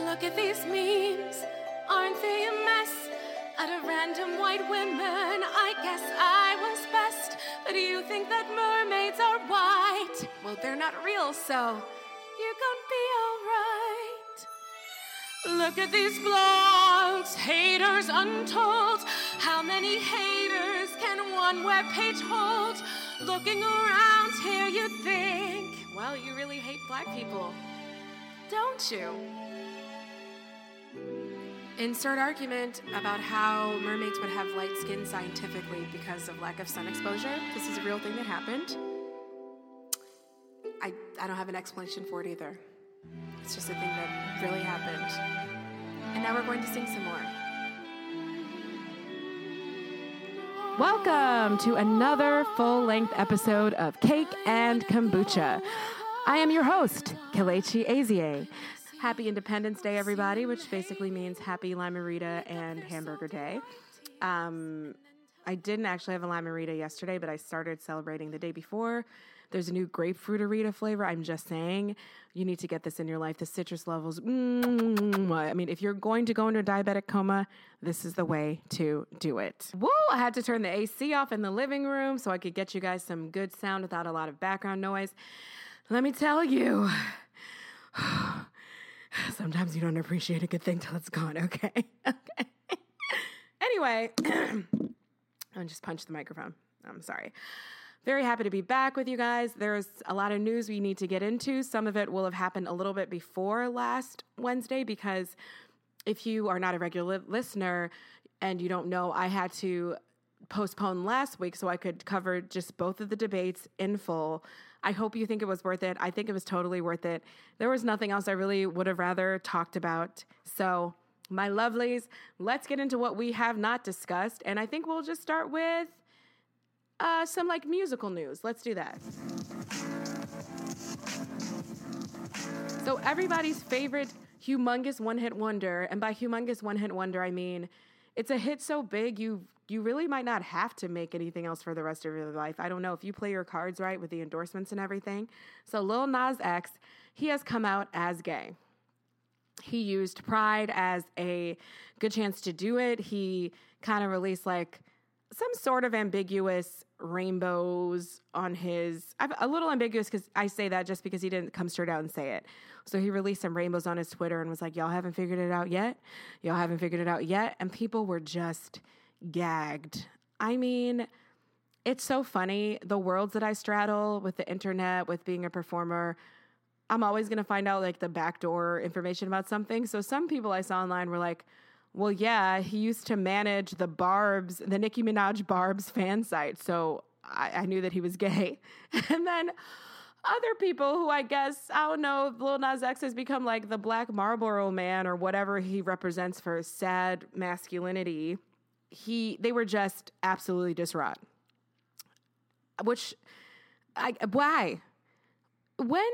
Look at these memes, aren't they a mess? At a random white women, I guess I was best. But do you think that mermaids are white? Well, they're not real, so you're gonna be alright. Look at these blogs, haters untold. How many haters can one webpage hold? Looking around here, you'd think, well, you really hate black people, don't you? Insert argument about how mermaids would have light skin scientifically because of lack of sun exposure. This is a real thing that happened. I, I don't have an explanation for it either. It's just a thing that really happened. And now we're going to sing some more. Welcome to another full length episode of Cake and Kombucha. I am your host, Kelechi Azie. Happy Independence Day, everybody, which basically means Happy Lime-A-Rita and Hamburger Day. Um, I didn't actually have a Lime-A-Rita yesterday, but I started celebrating the day before. There's a new grapefruit Arita flavor. I'm just saying, you need to get this in your life. The citrus levels, mm, I mean, if you're going to go into a diabetic coma, this is the way to do it. Woo! I had to turn the AC off in the living room so I could get you guys some good sound without a lot of background noise. Let me tell you. Sometimes you don't appreciate a good thing till it's gone, okay? okay. anyway, I just punched the microphone. I'm sorry. Very happy to be back with you guys. There's a lot of news we need to get into. Some of it will have happened a little bit before last Wednesday because if you are not a regular listener and you don't know, I had to postpone last week so I could cover just both of the debates in full. I hope you think it was worth it. I think it was totally worth it. There was nothing else I really would have rather talked about. So, my lovelies, let's get into what we have not discussed. And I think we'll just start with uh, some like musical news. Let's do that. So, everybody's favorite humongous one hit wonder, and by humongous one hit wonder, I mean it's a hit so big you you really might not have to make anything else for the rest of your life. I don't know if you play your cards right with the endorsements and everything. So Lil Nas X, he has come out as gay. He used Pride as a good chance to do it. He kind of released like some sort of ambiguous rainbows on his I'm a little ambiguous because I say that just because he didn't come straight out and say it. So he released some rainbows on his Twitter and was like, Y'all haven't figured it out yet? Y'all haven't figured it out yet? And people were just gagged. I mean, it's so funny. The worlds that I straddle with the internet, with being a performer, I'm always gonna find out like the backdoor information about something. So some people I saw online were like, well, yeah, he used to manage the Barb's, the Nicki Minaj Barb's fan site. So I, I knew that he was gay. and then other people who I guess, I don't know, Lil Nas X has become like the Black Marlboro man or whatever he represents for sad masculinity. He, they were just absolutely distraught. Which, I, why? When,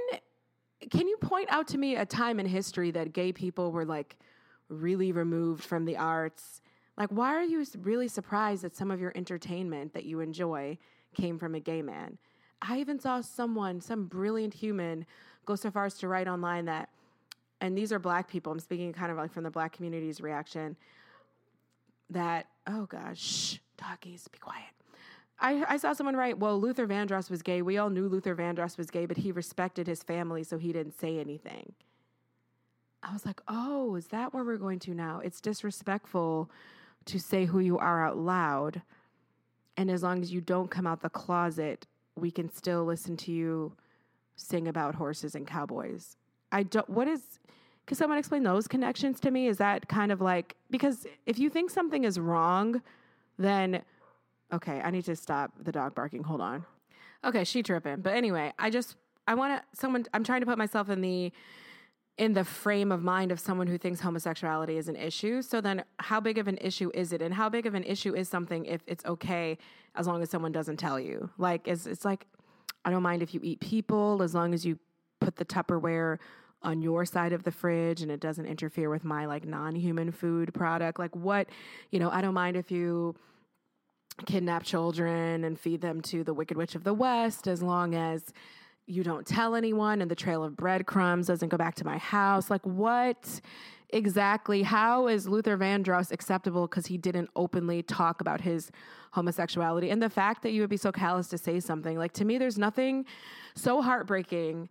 can you point out to me a time in history that gay people were like, really removed from the arts. Like, why are you really surprised that some of your entertainment that you enjoy came from a gay man? I even saw someone, some brilliant human, go so far as to write online that, and these are black people, I'm speaking kind of like from the black community's reaction, that, oh gosh, doggies, be quiet. I, I saw someone write, well, Luther Vandross was gay. We all knew Luther Vandross was gay, but he respected his family, so he didn't say anything. I was like, oh, is that where we're going to now? It's disrespectful to say who you are out loud. And as long as you don't come out the closet, we can still listen to you sing about horses and cowboys. I don't, what is, can someone explain those connections to me? Is that kind of like, because if you think something is wrong, then, okay, I need to stop the dog barking. Hold on. Okay, she tripping. But anyway, I just, I want to, someone, I'm trying to put myself in the, in the frame of mind of someone who thinks homosexuality is an issue. So then how big of an issue is it? And how big of an issue is something if it's okay as long as someone doesn't tell you? Like it's it's like I don't mind if you eat people as long as you put the Tupperware on your side of the fridge and it doesn't interfere with my like non-human food product. Like what, you know, I don't mind if you kidnap children and feed them to the wicked witch of the west as long as you don't tell anyone and the trail of breadcrumbs doesn't go back to my house. Like, what exactly? How is Luther Vandross acceptable because he didn't openly talk about his homosexuality? And the fact that you would be so callous to say something, like, to me, there's nothing so heartbreaking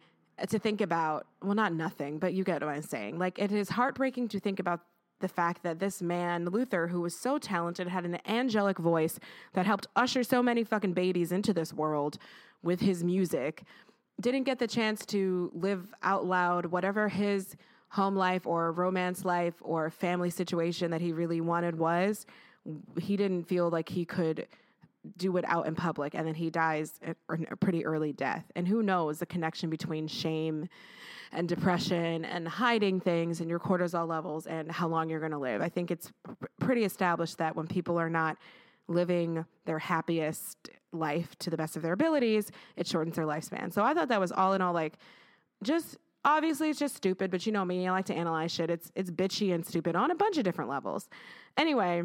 to think about. Well, not nothing, but you get what I'm saying. Like, it is heartbreaking to think about the fact that this man, Luther, who was so talented, had an angelic voice that helped usher so many fucking babies into this world with his music, didn't get the chance to live out loud whatever his home life or romance life or family situation that he really wanted was. He didn't feel like he could do it out in public and then he dies a pretty early death. And who knows the connection between shame and depression and hiding things and your cortisol levels and how long you're going to live. I think it's pretty established that when people are not living their happiest life to the best of their abilities, it shortens their lifespan. So I thought that was all in all like just obviously it's just stupid, but you know me, I like to analyze shit. It's it's bitchy and stupid on a bunch of different levels. Anyway,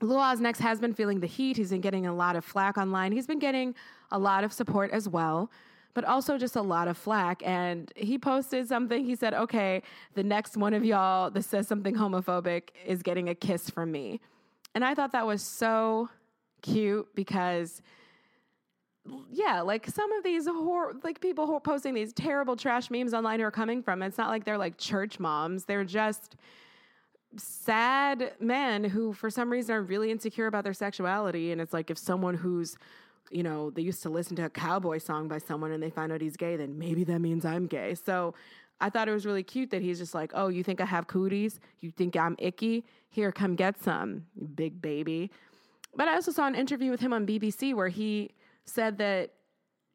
Nas X has been feeling the heat. He's been getting a lot of flack online. He's been getting a lot of support as well but also just a lot of flack. And he posted something. He said, okay, the next one of y'all that says something homophobic is getting a kiss from me. And I thought that was so cute because yeah, like some of these hor- like people who are posting these terrible trash memes online who are coming from. It's not like they're like church moms. They're just sad men who for some reason are really insecure about their sexuality and it's like if someone who's you know, they used to listen to a cowboy song by someone and they find out he's gay, then maybe that means I'm gay. So I thought it was really cute that he's just like, oh, you think I have cooties? You think I'm icky? Here, come get some, you big baby. But I also saw an interview with him on BBC where he said that,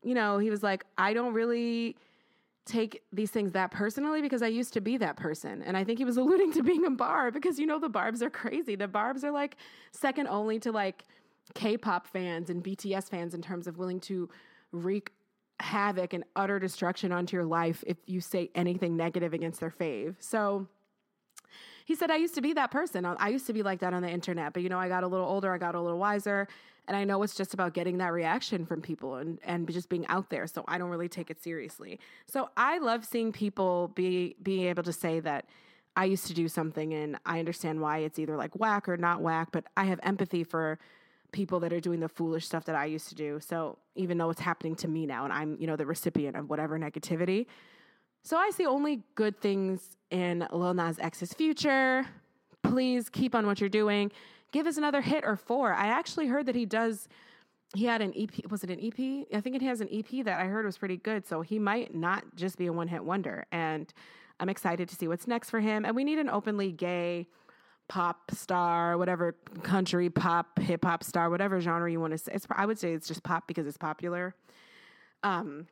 you know, he was like, I don't really take these things that personally because I used to be that person. And I think he was alluding to being a barb because, you know, the barbs are crazy. The barbs are like second only to like, K-pop fans and BTS fans in terms of willing to wreak havoc and utter destruction onto your life if you say anything negative against their fave. So he said, I used to be that person. I used to be like that on the internet, but you know, I got a little older, I got a little wiser, and I know it's just about getting that reaction from people and, and just being out there. So I don't really take it seriously. So I love seeing people be being able to say that I used to do something and I understand why it's either like whack or not whack, but I have empathy for people that are doing the foolish stuff that I used to do. So even though it's happening to me now and I'm, you know, the recipient of whatever negativity. So I see only good things in Lil Nas X's future. Please keep on what you're doing. Give us another hit or four. I actually heard that he does he had an EP. Was it an EP? I think it has an EP that I heard was pretty good. So he might not just be a one hit wonder. And I'm excited to see what's next for him. And we need an openly gay pop star, whatever country pop, hip hop star, whatever genre you want to say. It's, I would say it's just pop because it's popular. Um,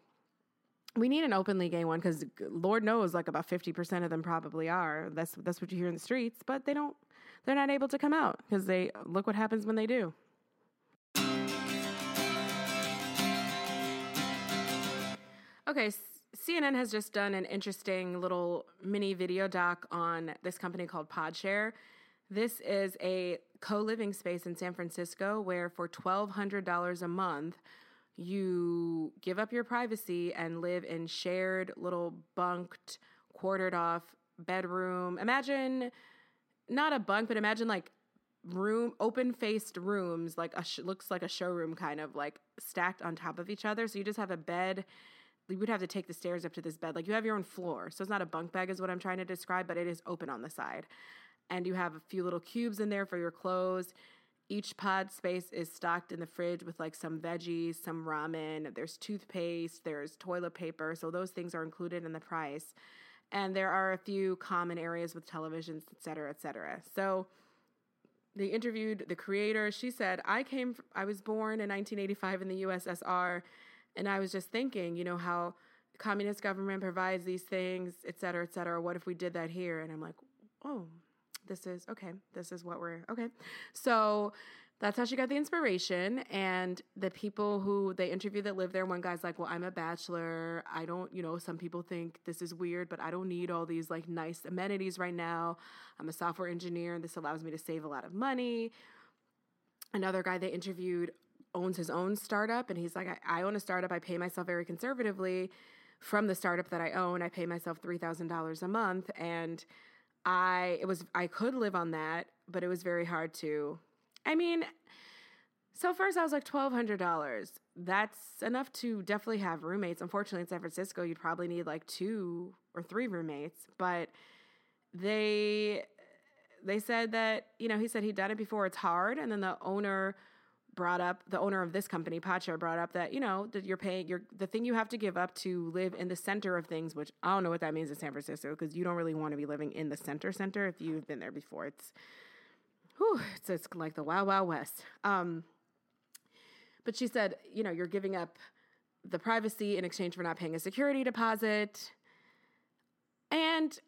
we need an openly gay one because Lord knows, like about fifty percent of them probably are. That's that's what you hear in the streets, but they don't. They're not able to come out because they look what happens when they do. Okay, CNN has just done an interesting little mini video doc on this company called Podshare. This is a co living space in San Francisco where for $1,200 a month, you give up your privacy and live in shared little bunked, quartered off bedroom. Imagine not a bunk, but imagine like room open faced rooms like a sh- looks like a showroom kind of like stacked on top of each other so you just have a bed you would have to take the stairs up to this bed like you have your own floor so it's not a bunk bed is what i'm trying to describe but it is open on the side and you have a few little cubes in there for your clothes. Each pod space is stocked in the fridge with like some veggies, some ramen, there's toothpaste, there's toilet paper. So those things are included in the price. And there are a few common areas with televisions, et cetera, et cetera. So they interviewed the creator. She said, I came, I was born in 1985 in the USSR. And I was just thinking, you know, how communist government provides these things, et cetera, et cetera. What if we did that here? And I'm like, oh, this is okay, this is what we're okay. So that's how she got the inspiration. And the people who they interviewed that live there, one guy's like, Well, I'm a bachelor. I don't, you know, some people think this is weird, but I don't need all these like nice amenities right now. I'm a software engineer and this allows me to save a lot of money. Another guy they interviewed owns his own startup and he's like I, I own a startup i pay myself very conservatively from the startup that i own i pay myself $3000 a month and i it was i could live on that but it was very hard to i mean so first i was like $1200 that's enough to definitely have roommates. Unfortunately in san francisco you'd probably need like two or three roommates but they they said that you know he said he'd done it before. It's hard. And then the owner brought up the owner of this company Podshare brought up that you know that you're paying your the thing you have to give up to live in the center of things which i don't know what that means in san francisco because you don't really want to be living in the center center if you've been there before. It's whew, it's, it's like the wild wild west um, but she said you know you're giving up the privacy in exchange for not paying a security deposit and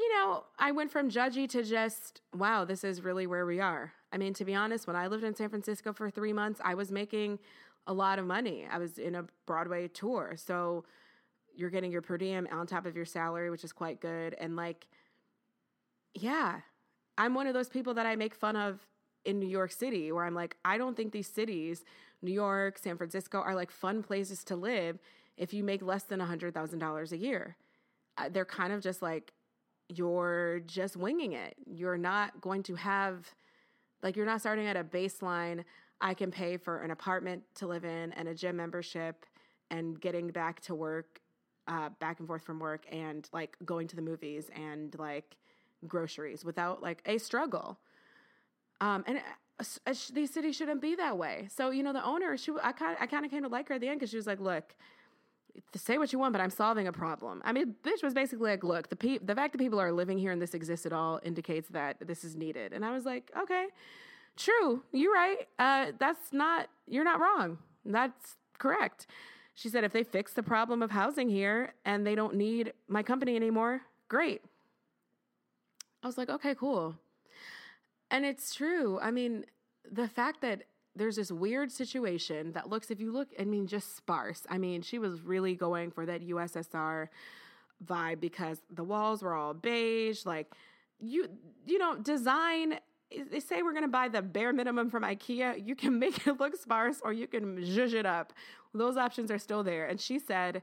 you know, I went from judgy to just, wow, this is really where we are. I mean, to be honest, when I lived in San Francisco for three months, I was making a lot of money. I was in a Broadway tour. So you're getting your per diem on top of your salary, which is quite good. And like, yeah, I'm one of those people that I make fun of in New York City, where I'm like, I don't think these cities, New York, San Francisco, are like fun places to live if you make less than $100,000 a year. Uh, they're kind of just like you're just winging it. You're not going to have, like, you're not starting at a baseline. I can pay for an apartment to live in and a gym membership and getting back to work, uh, back and forth from work and like going to the movies and like groceries without like a struggle. Um, and uh, these cities shouldn't be that way. So, you know, the owner, she, I kind I kind of came to like her at the end because she was like, look, say what you want, but I'm solving a problem. I mean, bitch was basically like, look, the pe- the fact that people are living here and this exists at all indicates that this is needed. And I was like, okay, true, you're right. Uh, that's not, you're not wrong. That's correct. She said, if they fix the problem of housing here and they don't need my company anymore, great. I was like, okay, cool. And it's true. I mean, the fact that there's this weird situation that looks, if you look, I mean, just sparse. I mean, she was really going for that USSR vibe because the walls were all beige. Like, you, you know, design. They say we're going to buy the bare minimum from IKEA. You can make it look sparse or you can zhuzh it up. Those options are still there. And she said,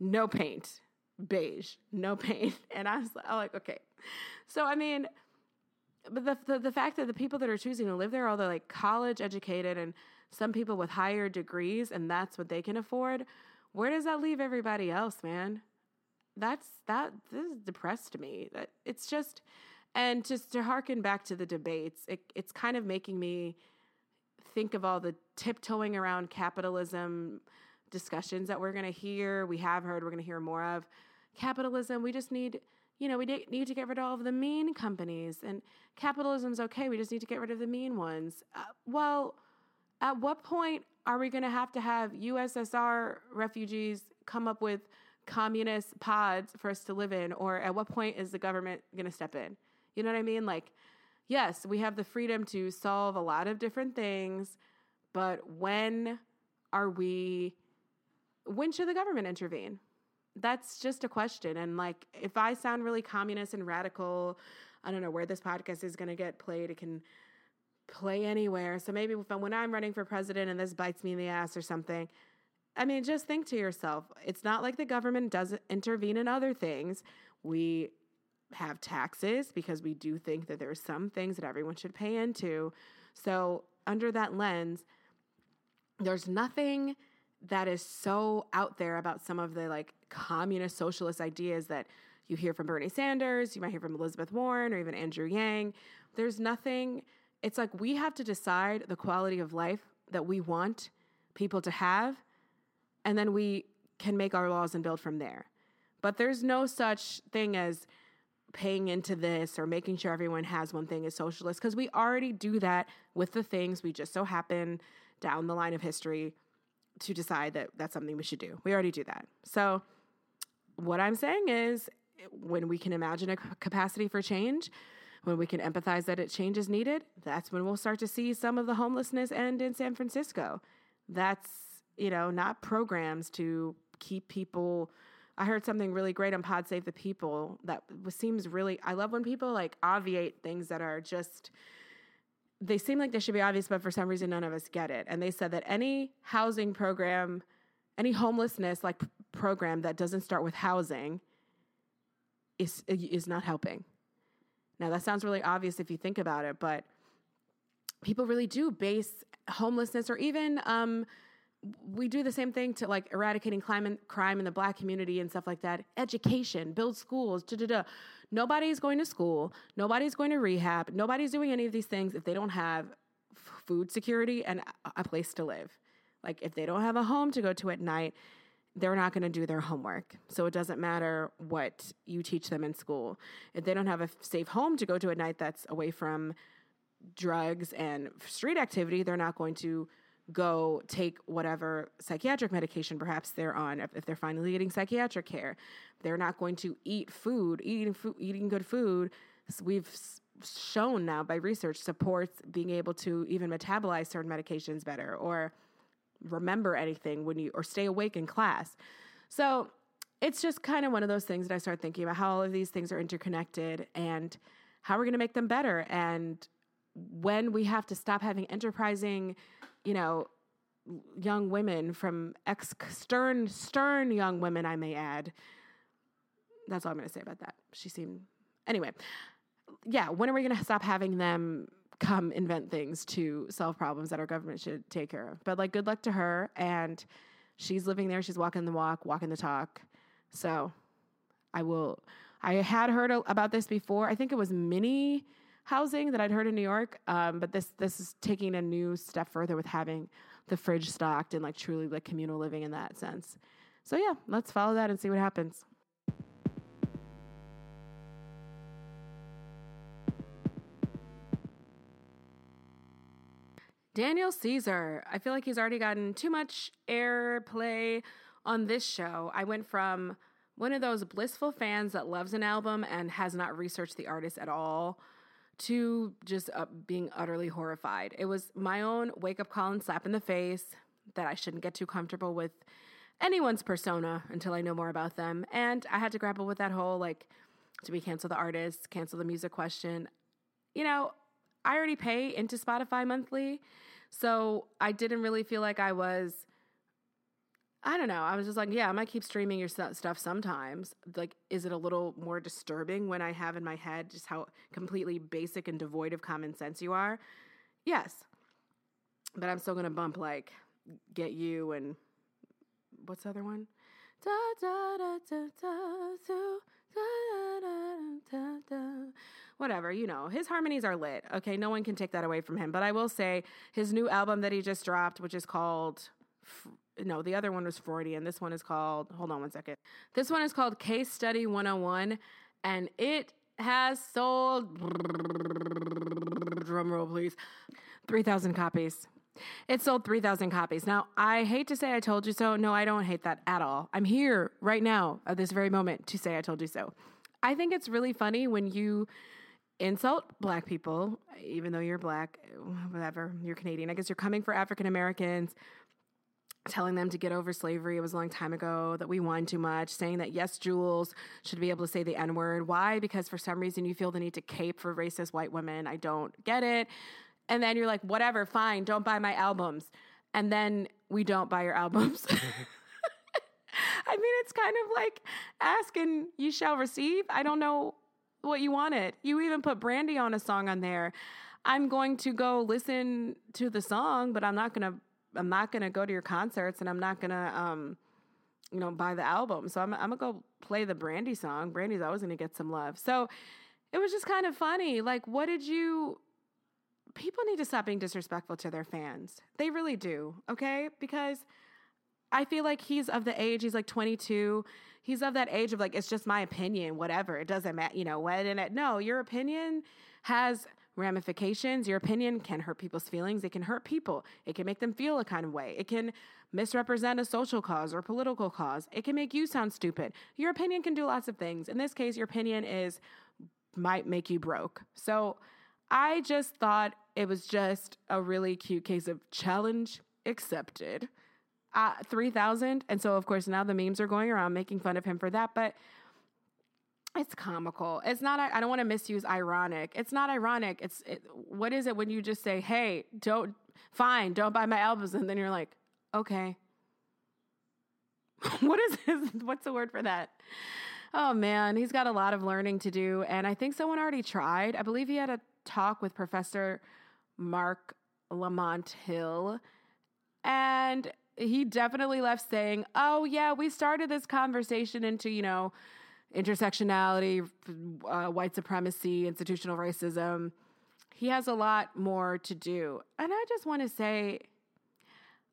no paint, beige, no paint. And I was like, okay. So, I mean, but the, the, the fact that the people that are choosing to live there they're like college educated and some people with higher degrees and that's what they can afford where does that leave everybody else man? That's that this is depressed me. That it's just and just to harken back to the debates it, it's kind of making me think of all the tiptoeing around capitalism discussions that we're going to hear we have heard we're going to hear more of. Capitalism we just need you know, we need to get rid of all of the mean companies and capitalism's okay. We just need to get rid of the mean ones. Uh, well, at what point are we going to have to have USSR refugees come up with communist pods for us to live in? Or at what point is the government going to step in? You know what I mean? Like, yes, we have the freedom to solve a lot of different things, but when are we, when should the government intervene? That's just a question. And like, if I sound really communist and radical, I don't know where this podcast is going to get played. It can play anywhere. So maybe when I'm running for president and this bites me in the ass or something, I mean, just think to yourself it's not like the government doesn't intervene in other things. We have taxes because we do think that there are some things that everyone should pay into. So, under that lens, there's nothing that is so out there about some of the like communist socialist ideas that you hear from Bernie Sanders, you might hear from Elizabeth Warren or even Andrew Yang. There's nothing, it's like we have to decide the quality of life that we want people to have, and then we can make our laws and build from there. But there's no such thing as paying into this or making sure everyone has one thing as socialist because we already do that with the things we just so happen down the line of history to decide that that's something we should do. We already do that. So, what I'm saying is, when we can imagine a capacity for change, when we can empathize that a change is needed, that's when we'll start to see some of the homelessness end in San Francisco. That's, you know, not programs to keep people. I heard something really great on Pod Save the People that seems really, I love when people like obviate things that are just they seem like they should be obvious, but for some reason, none of us get it. And they said that any housing program, any homelessness like p- program that doesn't start with housing is is not helping. Now that sounds really obvious if you think about it, but people really do base homelessness or even um, we do the same thing to like eradicating crime, crime in the black community and stuff like that. Education, build schools, da da da. Nobody's going to school. Nobody's going to rehab. Nobody's doing any of these things if they don't have food security and a place to live. Like if they don't have a home to go to at night, they're not going to do their homework. So it doesn't matter what you teach them in school. If they don't have a safe home to go to at night that's away from drugs and street activity, they're not going to go take whatever psychiatric medication perhaps they're on if, they're finally getting psychiatric care. They're not going to eat food eating food eating good food. We've shown now by research supports being able to even metabolize certain medications better or remember anything when you or stay awake in class. So it's just kind of one of those things that i start thinking about how all of these things are interconnected and how we're going to make them better. And when we have to stop having enterprising you know, young women from ex stern, stern young women, I may add. That's all I'm going to say about that. She seemed, anyway, yeah, when are we going to stop having them come invent things to solve problems that our government should take care of? But like, good luck to her. And she's living there. She's walking the walk, walking the talk. So I will, I had heard about this before. I think it was Minnie housing that I'd heard in New York. Um, but this this is taking a new step further with having the fridge stocked and like truly like communal living in that sense. So yeah, let's follow that and see what happens. Daniel Caesar. I feel like he's already gotten too much airplay on this show. I went from one of those blissful fans that loves an album and has not researched the artist at all to just uh, being utterly horrified. It was my own wake up call and slap in the face that I shouldn't get too comfortable with anyone's persona until I know more about them. And I had to grapple with that whole like, do we cancel the artist, cancel the music question? You know, I already pay into Spotify monthly. So I didn't really feel like I was I don't know. I was just like, yeah, I might keep streaming your st- stuff sometimes. Like, is it a little more disturbing when I have in my head just how completely basic and devoid of common sense you are? Yes. But I'm still going to bump, like, Get You and what's the other one? Whatever, you know, his harmonies are lit. Okay, no one can take that away from him. But I will say his new album that he just dropped, which is called no, the other one was Freudian. This one is called, hold on one second. This one is called Case Study 101, and it has sold, drum roll please, 3,000 copies. It sold 3,000 copies. Now, I hate to say I told you so. No, I don't hate that at all. I'm here right now at this very moment to say I told you so. I think it's really funny when you insult black people, even though you're black, whatever, you're Canadian. I guess you're coming for African Americans telling them to get over slavery. It was a long time ago that we whine too much, saying that yes, Jules should be able to say the N word. Why? Because for some reason you feel the need to cape for racist white women. I don't get it. And then you're like, whatever, fine, don't buy my albums. And then we don't buy your albums. I mean, it's kind of like asking you shall receive. I don't know what you wanted. You even put Brandy on a song on there. I'm going to go listen to the song, but I'm not going to I'm not gonna go to your concerts and I'm not gonna um you know buy the album. So I'm I'm gonna go play the Brandy song. Brandy's always gonna get some love. So it was just kind of funny. Like, what did you? People need to stop being disrespectful to their fans. They really do. Okay, because I feel like he's of the age. He's like 22. He's of that age of like it's just my opinion. Whatever. It doesn't matter. You know what? And it, no, your opinion has ramifications. Your opinion can hurt people's feelings. It can hurt people. It can make them feel a kind of way. It can misrepresent a social cause or political cause. It can make you sound stupid. Your opinion can do lots of things. In this case, your opinion is might make you broke. So I just thought it was just a really cute case of challenge accepted. Uh, 3,000. And so, of course, now the memes are going around making fun of him for that. But it's comical. It's not. I don't want to misuse ironic. It's not ironic. It's it, what is it when you just say, "Hey, don't fine, don't buy my albums," and then you're like, "Okay." what is this? What's the word for that? Oh man, he's got a lot of learning to do, and I think someone already tried. I believe he had a talk with Professor Marc Lamont Hill, and he definitely left saying, "Oh yeah, we started this conversation into you know." Intersectionality, uh, white supremacy, institutional racism. He has a lot more to do. And I just want to say,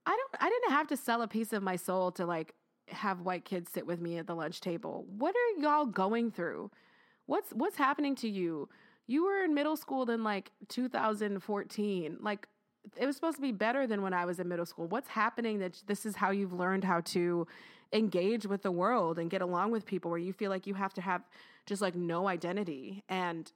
I don't I didn't have to sell a piece of my soul to like have white kids sit with me at the lunch table. What are y'all going through? What's what's happening to you? You were in middle school in like 2014. Like it was supposed to be better than when I was in middle school. What's happening that this is how you've learned how to engage with the world and get along with people where you feel like you have to have just like no identity and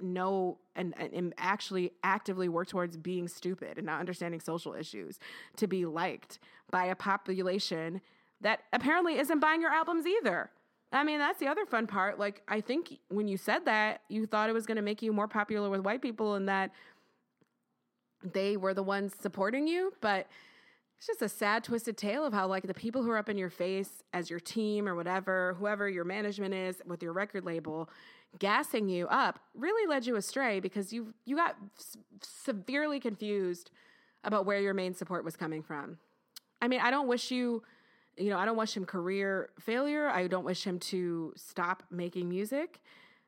no and, and actually actively work towards being stupid and not understanding social issues to be liked by a population that apparently isn't buying your albums either. I mean, that's the other fun part. Like, I think when you said that, you thought it was going to make you more popular with white people and that they were the ones supporting you, but it's just a sad, twisted tale of how, like, the people who are up in your face as your team or whatever, whoever your management is with your record label, gassing you up really led you astray because you you got s- severely confused about where your main support was coming from. I mean, I don't wish you, you know, I don't wish him career failure. I don't wish him to stop making music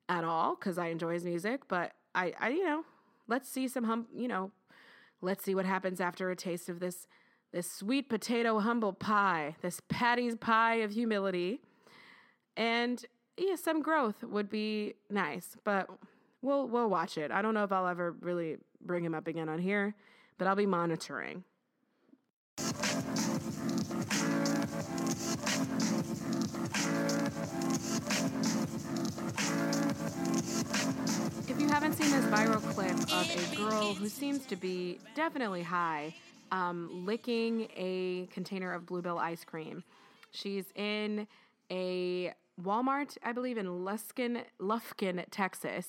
at all because I enjoy his music. But I, I, you know, let's see some hum, you know, let's see what happens after a taste of this this sweet potato humble pie, this Patti's pie of humility. And yeah, some growth would be nice, but we'll we'll watch it. I don't know if I'll ever really bring him up again on here, but I'll be monitoring. If you haven't seen this viral clip of a girl who seems to be definitely high um, licking a container of Blue Bell ice cream. She's in a Walmart, I believe, in Luskin, Lufkin, Texas,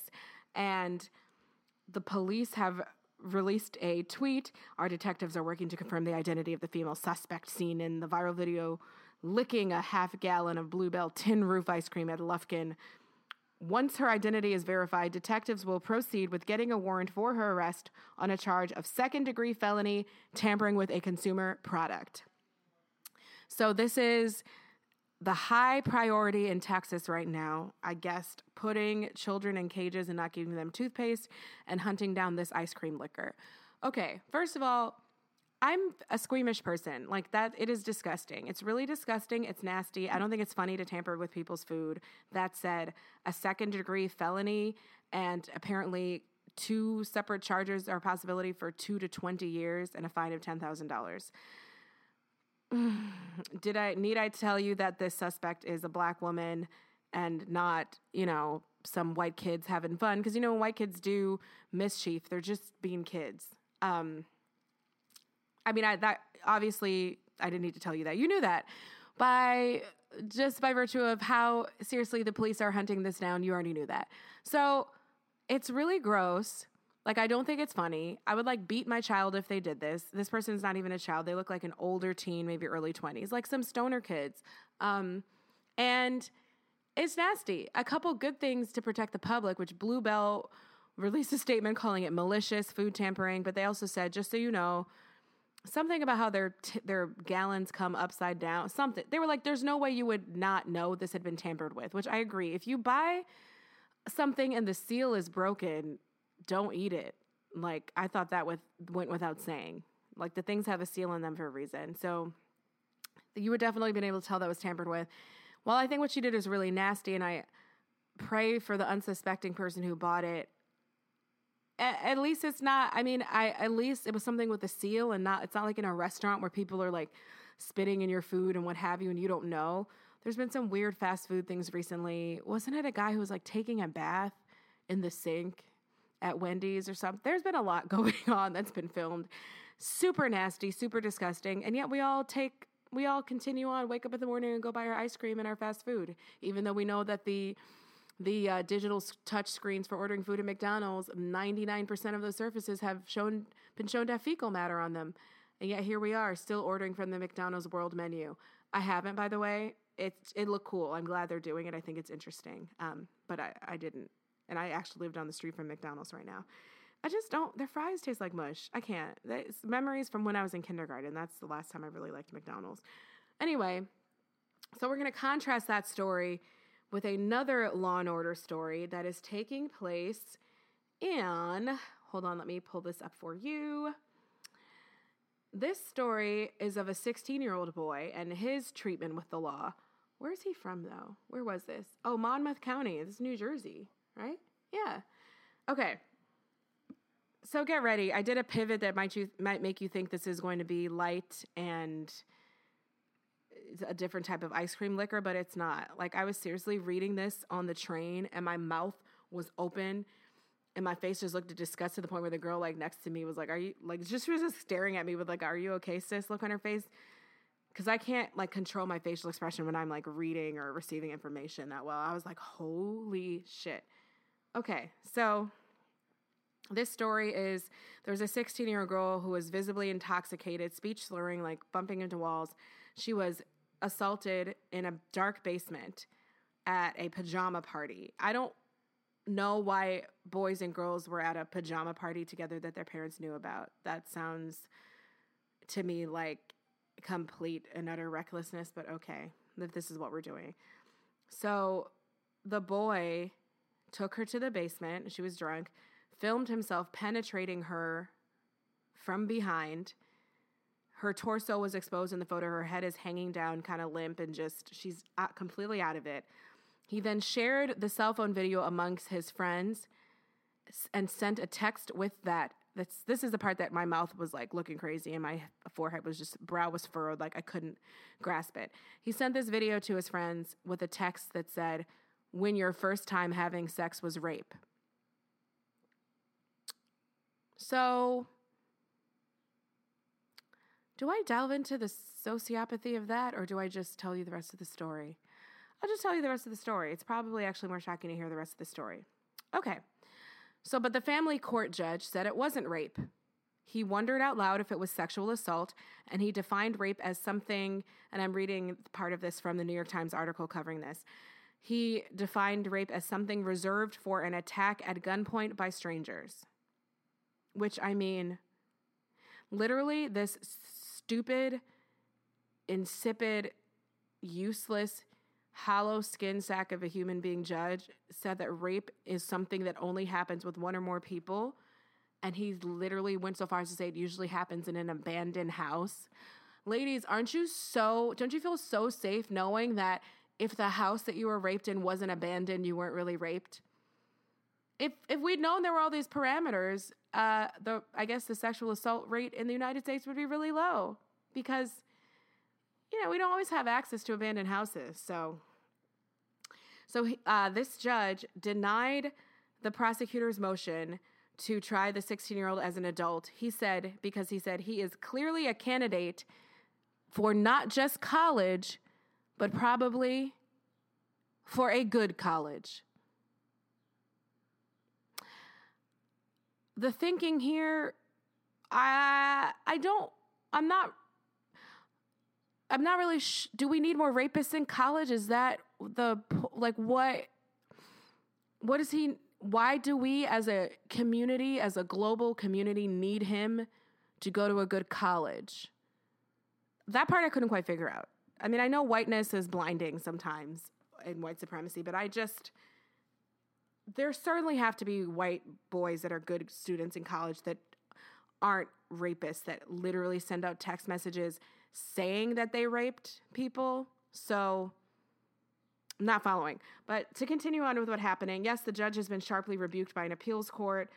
and the police have released a tweet. Our detectives are working to confirm the identity of the female suspect seen in the viral video licking a half gallon of Blue Bell tin roof ice cream at Lufkin once her identity is verified, detectives will proceed with getting a warrant for her arrest on a charge of second degree felony tampering with a consumer product. So, this is the high priority in Texas right now, I guess, putting children in cages and not giving them toothpaste and hunting down this ice cream licker. Okay, first of all, I'm a squeamish person. Like that, it is disgusting. It's really disgusting. It's nasty. I don't think it's funny to tamper with people's food. That said, a second degree felony and apparently two separate charges are a possibility for two to 20 years and a fine of $10,000. Did I need I tell you that this suspect is a black woman and not, you know, some white kids having fun? Because, you know, when white kids do mischief, they're just being kids. Um, I mean, I that obviously I didn't need to tell you that. You knew that. By just by virtue of how seriously the police are hunting this down, you already knew that. So, it's really gross. Like I don't think it's funny. I would like beat my child if they did this. This person's not even a child. They look like an older teen, maybe early 20s, like some stoner kids. Um and it's nasty. A couple good things to protect the public, which Blue Bell released a statement calling it malicious food tampering, but they also said just so you know, something about how their t- their gallons come upside down. Something they were like, "There's no way you would not know this had been tampered with." Which I agree. If you buy something and the seal is broken, don't eat it. Like I thought that with went without saying. Like the things have a seal on them for a reason. So you would definitely been able to tell that was tampered with. Well, I think what she did is really nasty, and I pray for the unsuspecting person who bought it at, least it's not i mean i at least it was something with a seal and not it's not like in a restaurant where people are like spitting in your food and what have you and you don't know. There's been some weird fast food things recently. Wasn't it a guy who was like taking a bath in the sink at wendy's or something? There's been a lot going on that's been filmed. Super nasty super disgusting and yet we all take we all continue on wake up in the morning and go buy our ice cream and our fast food even though we know that the the uh, digital touch screens for ordering food at McDonald's, 99% of those surfaces have shown been shown to have fecal matter on them. And yet here we are still ordering from the McDonald's world menu. I haven't, by the way. It it looked cool. I'm glad they're doing it. I think it's interesting. Um, but I, I didn't. And I actually live down the street from McDonald's right now. I just don't. Their fries taste like mush. I can't. Memories from when I was in kindergarten. That's the last time I really liked McDonald's. Anyway, so we're going to contrast that story with another Law and Order story that is taking place in. Hold on, let me pull this up for you. This story is of a 16 year old boy and his treatment with the law. Where's he from, though? Where was this? Oh, Monmouth County. This is New Jersey, right? Yeah. Okay. So get ready. I did a pivot that might you might make you think this is going to be light and a different type of ice cream licker, but it's not. Like I was seriously reading this on the train and my mouth was open and my face just looked disgusted to the point where the girl like next to me was like, "Are you like just she was just staring at me with like, "Are you okay, sis?" look on her face because I can't like control my facial expression when I'm like reading or receiving information that well. I was like, holy shit. Okay, so this story is there's a 16 year old girl who was visibly intoxicated, speech slurring, like bumping into walls. She was assaulted in a dark basement at a pajama party. I don't know why boys and girls were at a pajama party together that their parents knew about. That sounds to me like complete and utter recklessness, but okay, if this is what we're doing. So the boy took her to the basement. She was drunk, filmed himself penetrating her from behind. Her torso was exposed in the photo. Her head is hanging down, kind of limp, and just she's completely out of it. He then shared the cell phone video amongst his friends and sent a text with that that's this is the part that my mouth was like looking crazy and my forehead was just brow was furrowed like I couldn't grasp it. He sent this video to his friends with a text that said, "When your first time having sex was rape." So, do I delve into the sociopathy of that or do I just tell you the rest of the story? I'll just tell you the rest of the story. It's probably actually more shocking to hear the rest of the story. Okay. So, but the family court judge said it wasn't rape. He wondered out loud if it was sexual assault, and he defined rape as something, and I'm reading part of this from the New York Times article covering this. He defined rape as something reserved for an attack at gunpoint by strangers. Which, I mean, literally, this stupid, insipid, useless, hollow skin sack of a human being judge said that rape is something that only happens with one or more people. And he literally went so far as to say it usually happens in an abandoned house. Ladies, aren't you so, don't you feel so safe knowing that if the house that you were raped in wasn't abandoned, you weren't really raped? If, if we'd known there were all these parameters, uh, the I guess the sexual assault rate in the United States would be really low because you know we don't always have access to abandoned houses. So, so uh, this judge denied the prosecutor's motion to try the 16 year old as an adult. He said because he said he is clearly a candidate for not just college, but probably for a good college. The thinking here i i don't i'm not i'm not really sh- do we need more rapists in college? Is that the like what what is he why do we as a community as a global community need him to go to a good college? That part i couldn't quite figure out. I mean i know whiteness is blinding sometimes in white supremacy but i just there certainly have to be white boys that are good students in college that aren't rapists that literally send out text messages saying that they raped people. So not following. But to continue on with what happening, yes, the judge has been sharply rebuked by an appeals court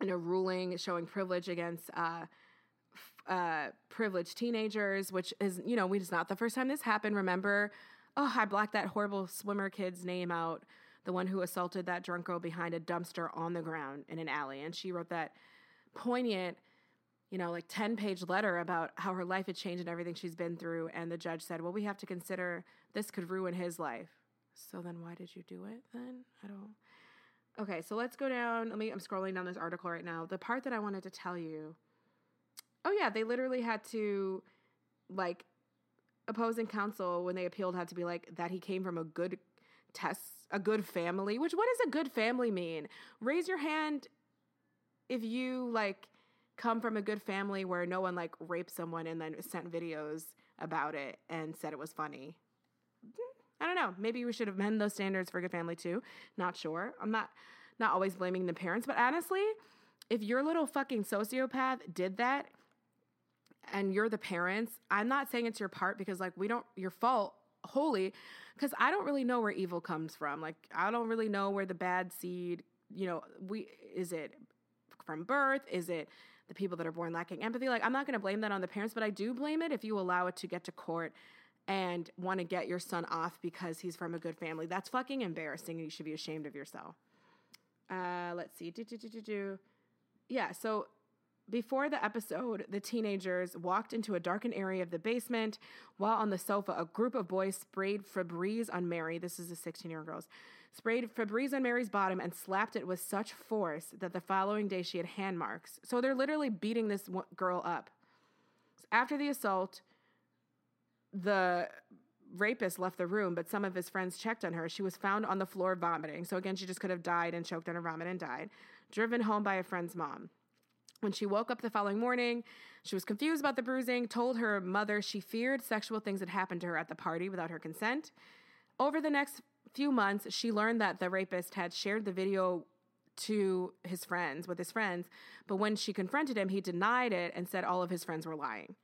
in a ruling showing privilege against uh, uh, privileged teenagers, which is, you know, it's not the first time this happened. Remember, oh, I blocked that horrible swimmer kid's name out the one who assaulted that drunk girl behind a dumpster on the ground in an alley. And she wrote that poignant, you know, like 10 page letter about how her life had changed and everything she's been through. And the judge said, well, we have to consider this could ruin his life. So then why did you do it then? I don't. Okay, so let's go down. Let me, I'm scrolling down this article right now. The part that I wanted to tell you. Oh, yeah, they literally had to, like, opposing counsel when they appealed had to be like that he came from a good test, a good family. Which, what does a good family mean? Raise your hand if you, like, come from a good family where no one, like, raped someone and then sent videos about it and said it was funny. I don't know. Maybe we should amend those standards for good family too. Not sure. I'm not not always blaming the parents, but honestly, if your little fucking sociopath did that and you're the parents, I'm not saying it's your part because like we don't your fault wholly because I don't really know where evil comes from. Like I don't really know where the bad seed, you know, we is it from birth? Is it the people that are born lacking empathy? Like I'm not going to blame that on the parents, but I do blame it if you allow it to get to court and want to get your son off because he's from a good family. That's fucking embarrassing and you should be ashamed of yourself. Uh, let's see. Do, do, do, do, do. Yeah, so before the episode, the teenagers walked into a darkened area of the basement. While on the sofa, a group of boys sprayed Febreze on Mary. This is the 16 year old girls. Sprayed Febreze on Mary's bottom and slapped it with such force that the following day she had hand marks. So they're literally beating this girl up. After the assault, the rapist left the room, but some of his friends checked on her. She was found on the floor vomiting. So again, she just could have died and choked on her vomit and died. Driven home by a friend's mom. When she woke up the following morning, she was confused about the bruising, told her mother she feared sexual things had happened to her at the party without her consent. Over the next few months, she learned that the rapist had shared the video to his friends, with his friends, but when she confronted him, he denied it and said all of his friends were lying.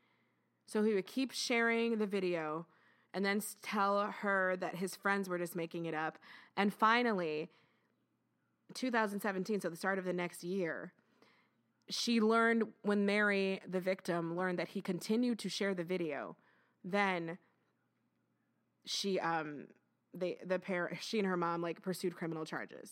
So he would keep sharing the video and then tell her that his friends were just making it up. And finally, 2017, so the start of the next year, she learned when Mary, the victim, learned that he continued to share the video. Then she, um, they, the pair, she and her mom, like pursued criminal charges.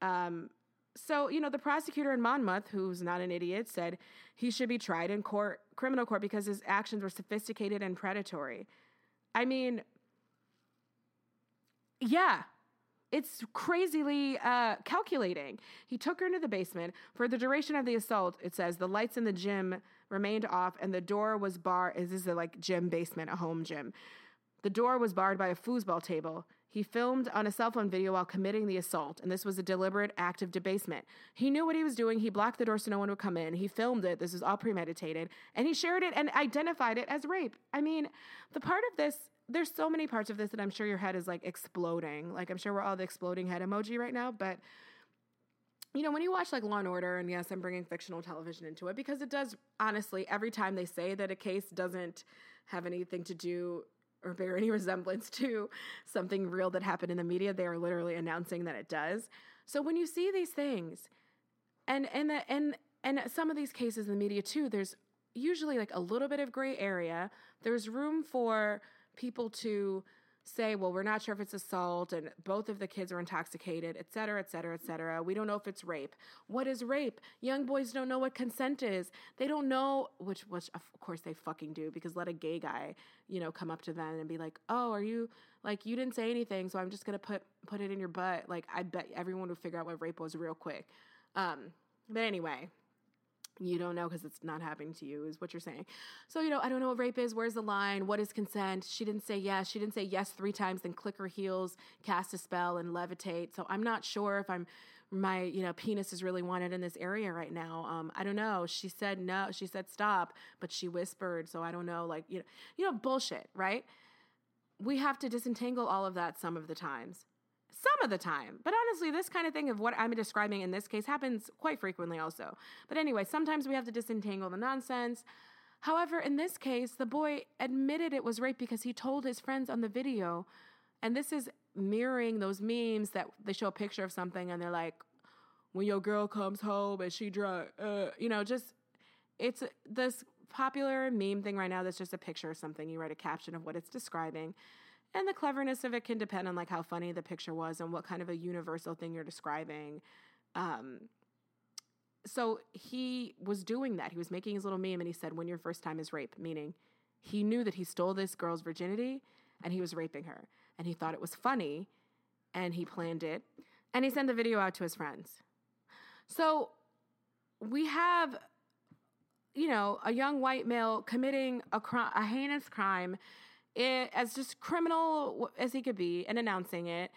Um, so, you know, the prosecutor in Monmouth, who's not an idiot, said he should be tried in court, criminal court, because his actions were sophisticated and predatory. I mean, yeah, it's crazily uh, calculating. He took her into the basement. For the duration of the assault, it says the lights in the gym remained off and the door was barred. This is a like gym basement, a home gym. The door was barred by a foosball table. He filmed on a cell phone video while committing the assault, and this was a deliberate act of debasement. He knew what he was doing. He blocked the door so no one would come in. He filmed it. This was all premeditated, and he shared it and identified it as rape. I mean, the part of this, there's so many parts of this that I'm sure your head is like exploding. Like, I'm sure we're all the exploding head emoji right now, but you know, when you watch like Law and Order, and yes, I'm bringing fictional television into it because it does, honestly, every time they say that a case doesn't have anything to do or bear any resemblance to something real that happened in the media. They are literally announcing that it does. So when you see these things, and and the, and and some of these cases in the media too, there's usually like a little bit of gray area. There's room for people to say, well, we're not sure if it's assault and both of the kids are intoxicated, et cetera, et cetera, et cetera. We don't know if it's rape. What is rape? Young boys don't know what consent is. They don't know, which, which of course they fucking do because let a gay guy, you know, come up to them and be like, oh, are you, like, you didn't say anything, so I'm just going to put, put it in your butt. Like, I bet everyone would figure out what rape was real quick. Um, but anyway, you don't know because it's not happening to you is what you're saying. So you know i don't know what rape is where's the line what is consent? She didn't say yes she didn't say yes three times then click her heels cast a spell and levitate. So i'm not sure if i'm my you know penis is really wanted in this area right now. Um, i don't know. She said no she said stop but she whispered so i don't know like you know you know bullshit right? We have to disentangle all of that some of the times some of the time. But honestly, this kind of thing of what I'm describing in this case happens quite frequently also. But anyway, sometimes we have to disentangle the nonsense. However, in this case, the boy admitted it was rape because he told his friends on the video. And this is mirroring those memes that they show a picture of something and they're like, when your girl comes home and she drunk, uh, you know, just it's this popular meme thing right now that's just a picture of something. You write a caption of what it's describing and the cleverness of it can depend on like how funny the picture was and what kind of a universal thing you're describing. Um, so he was doing that. He was making his little meme and he said when your first time is rape meaning he knew that he stole this girl's virginity and he was raping her. And he thought it was funny and he planned it and he sent the video out to his friends. So we have you know, a young white male committing a, crime, a heinous crime it, as just criminal as he could be and announcing it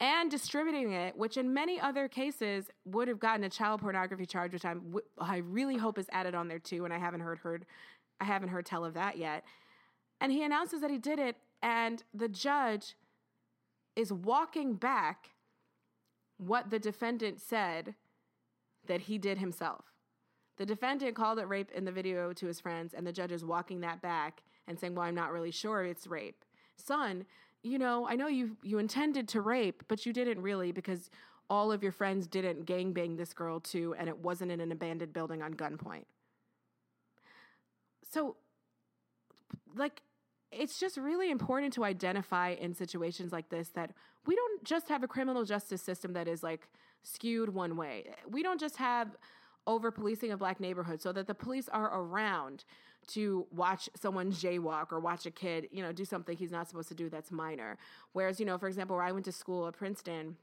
and distributing it, which in many other cases would have gotten a child pornography charge, which I'm I really hope is added on there too. And I haven't heard heard I haven't heard tell of that yet. And he announces that he did it, and the judge is walking back what the defendant said that he did himself. The defendant called it rape in the video to his friends, and the judge is walking that back and saying, Well, I'm not really sure it's rape. Son, you know, I know you you intended to rape, but you didn't really because all of your friends didn't gangbang this girl too, and it wasn't in an abandoned building on gunpoint. So, like, it's just really important to identify in situations like this that we don't just have a criminal justice system that is like skewed one way. We don't just have over policing of black neighborhoods so that the police are around to watch someone jaywalk or watch a kid, you know, do something he's not supposed to do that's minor. Whereas, you know, for example, where I went to school at Princeton,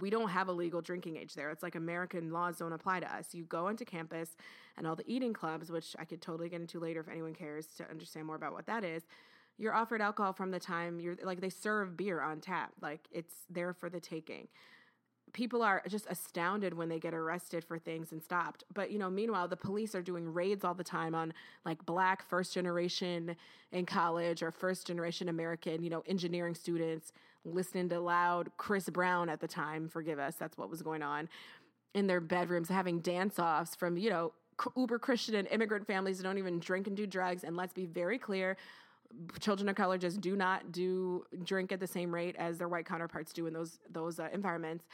we don't have a legal drinking age there. It's like American laws don't apply to us. You go into campus and all the eating clubs, which I could totally get into later if anyone cares to understand more about what that is. You're offered alcohol from the time you're like they serve beer on tap. Like it's there for the taking people are just astounded when they get arrested for things and stopped. But, you know, meanwhile, the police are doing raids all the time on like black first generation in college or first generation American, you know, engineering students listening to loud Chris Brown at the time, forgive us, that's what was going on in their bedrooms, having dance offs from, you know, uber Christian and immigrant families that don't even drink and do drugs. And let's be very clear, children of color just do not do drink at the same rate as their white counterparts do in those those uh, environments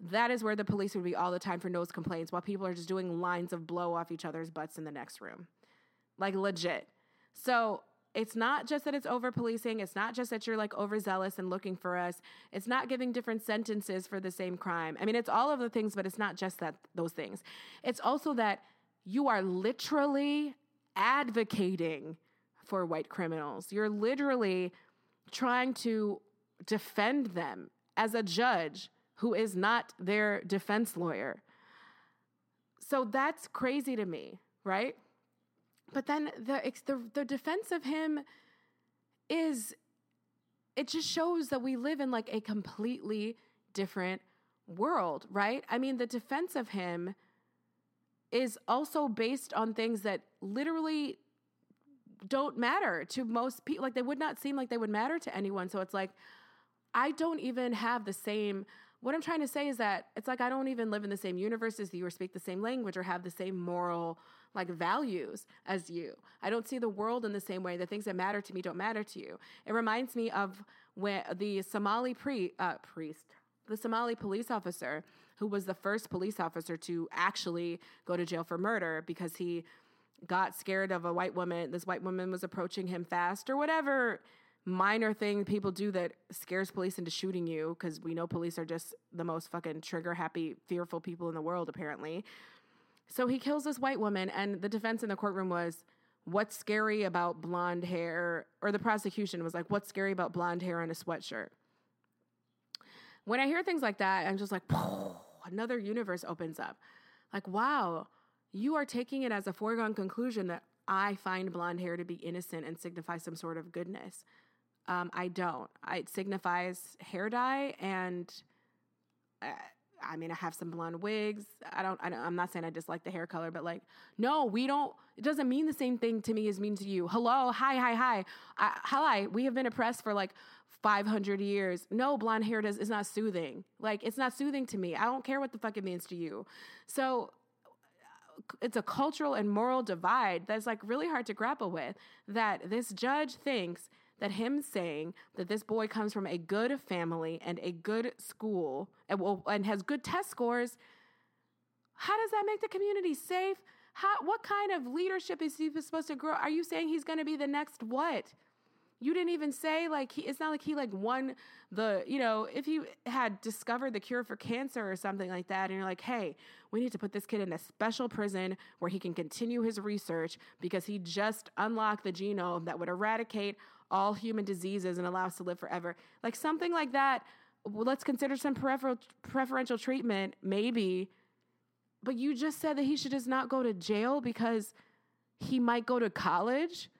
that is where the police would be all the time for nose complaints while people are just doing lines of blow off each other's butts in the next room. Like legit. So it's not just that it's over policing. It's not just that you're like overzealous and looking for us. It's not giving different sentences for the same crime. I mean, it's all of the things, but it's not just that those things. It's also that you are literally advocating for white criminals. You're literally trying to defend them as a judge who is not their defense lawyer. So that's crazy to me, right? But then the, the, the defense of him is it just shows that we live in like a completely different world, right? I mean, the defense of him is also based on things that literally don't matter to most people. Like they would not seem like they would matter to anyone. So it's like, I don't even have the same what I'm trying to say is that it's like I don't even live in the same universe as you or speak the same language or have the same moral like values as you. I don't see the world in the same way. The things that matter to me don't matter to you. It reminds me of when the Somali pre, uh, priest, the Somali police officer who was the first police officer to actually go to jail for murder because he got scared of a white woman. This white woman was approaching him fast or whatever minor thing people do that scares police into shooting you because we know police are just the most fucking trigger happy, fearful people in the world, apparently. So he kills this white woman, and the defense in the courtroom was, What's scary about blonde hair? Or the prosecution was like, What's scary about blonde hair and a sweatshirt? When I hear things like that, I'm just like, another universe opens up. Like, wow, you are taking it as a foregone conclusion that I find blonde hair to be innocent and signify some sort of goodness. Um, I don't. It signifies hair dye, and uh, I mean, I have some blonde wigs. I don't, I am not saying I dislike the hair color, but like, no, we don't. It doesn't mean the same thing to me as mean to you. Hello, hi, hi, hi, hi. We have been oppressed for like 500 years. No, blonde hair does is not soothing. Like, it's not soothing to me. I don't care what the fuck it means to you. So it's a cultural and moral divide that's like really hard to grapple with. That this judge thinks that him saying that this boy comes from a good family and a good school and, will, and has good test scores, how does that make the community safe? How, what kind of leadership is he supposed to grow? Are you saying he's going to be the next what? you didn't even say like he it's not like he like won the you know if he had discovered the cure for cancer or something like that and you're like hey we need to put this kid in a special prison where he can continue his research because he just unlocked the genome that would eradicate all human diseases and allow us to live forever like something like that well, let's consider some prefer- preferential treatment maybe but you just said that he should just not go to jail because he might go to college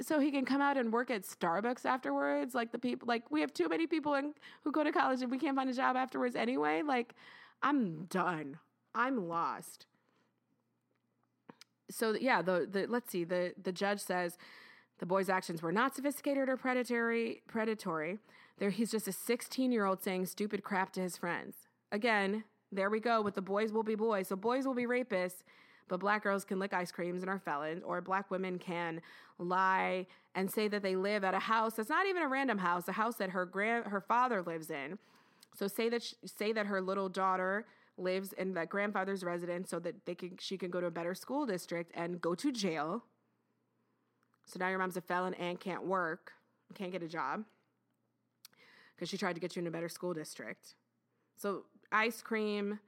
so he can come out and work at Starbucks afterwards. Like the people, like we have too many people in, who go to college and we can't find a job afterwards anyway. Like I'm done. I'm lost. So yeah, the the let's see the the judge says the boy's actions were not sophisticated or predatory. Predatory. There, he's just a 16 year old saying stupid crap to his friends. Again, there we go with the boys will be boys. So boys will be rapists but black girls can lick ice creams and are felons, or black women can lie and say that they live at a house that's not even a random house, a house that her grand her father lives in. So say that she, say that her little daughter lives in that grandfather's residence so that they can she can go to a better school district and go to jail. So now your mom's a felon and can't work, can't get a job because she tried to get you in a better school district. So ice cream,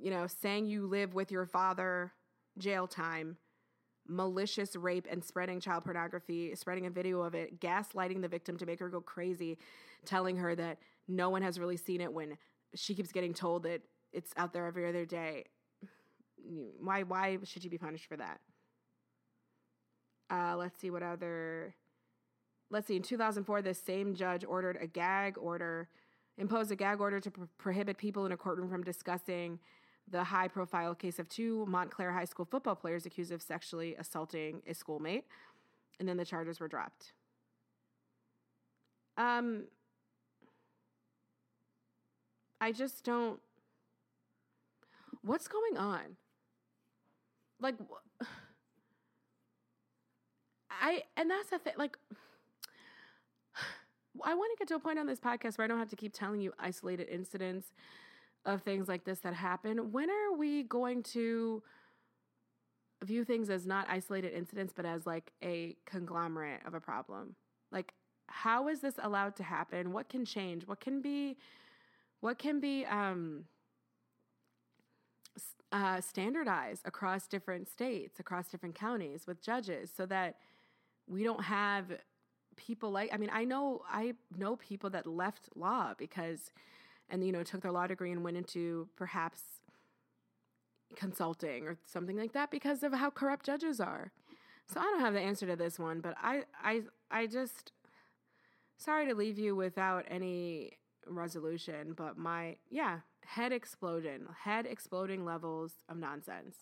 you know, saying you live with your father, jail time, malicious rape and spreading child pornography, spreading a video of it, gaslighting the victim to make her go crazy, telling her that no one has really seen it when she keeps getting told that it's out there every other day. Why why should she be punished for that? Uh, let's see what other let's see in 2004 this same judge ordered a gag order imposed a gag order to pro- prohibit people in a courtroom from discussing the high profile case of two Montclair High School football players accused of sexually assaulting a schoolmate. And then the charges were dropped. Um, I just don't. What's going on? Like, I, and that's the thing, like, I want to get to a point on this podcast where I don't have to keep telling you isolated incidents of things like this that happen. When are we going to view things as not isolated incidents, but as like a conglomerate of a problem? Like, how is this allowed to happen? What can change? What can be, what can be, um, uh, standardized across different states, across different counties with judges so that we don't have people like I mean I know I know people that left law because and you know took their law degree and went into perhaps consulting or something like that because of how corrupt judges are. So I don't have the answer to this one, but I I I just sorry to leave you without any resolution, but my yeah, head explosion, head exploding levels of nonsense.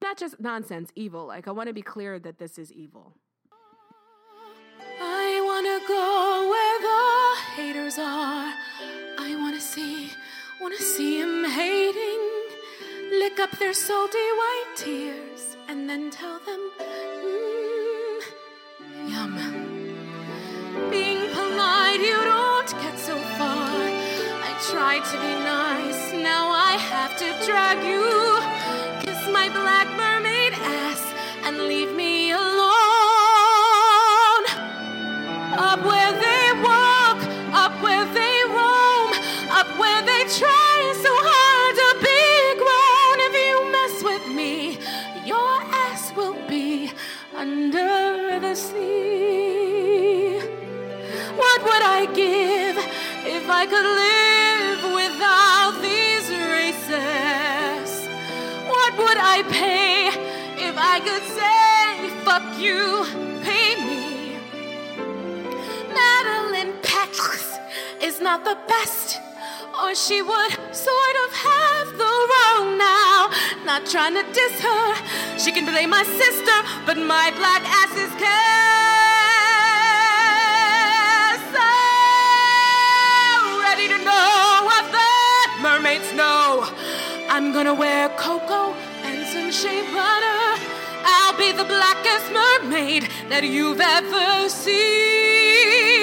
Not just nonsense, evil. Like I want to be clear that this is evil go where the haters are. I wanna see, wanna see them hating. Lick up their salty white tears and then tell them, mm, yum. Being polite, you don't get so far. I tried to be nice, now I have to drag you. I could live without these races? What would I pay if I could say, fuck you? Pay me? Madeline Petris is not the best, or she would sort of have the wrong now. Not trying to diss her, she can blame my sister, but my black ass is so what the mermaids know. I'm gonna wear cocoa and some shea butter. I'll be the blackest mermaid that you've ever seen.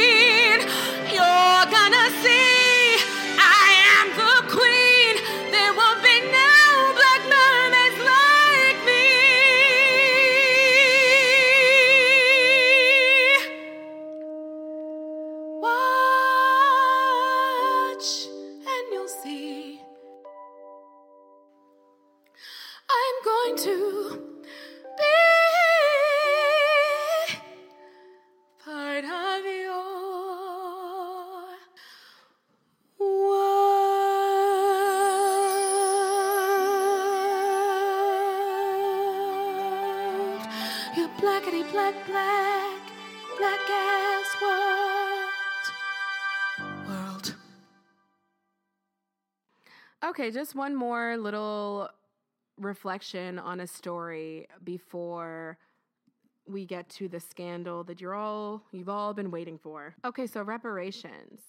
Okay, just one more little reflection on a story before we get to the scandal that you're all you've all been waiting for. Okay, so reparations.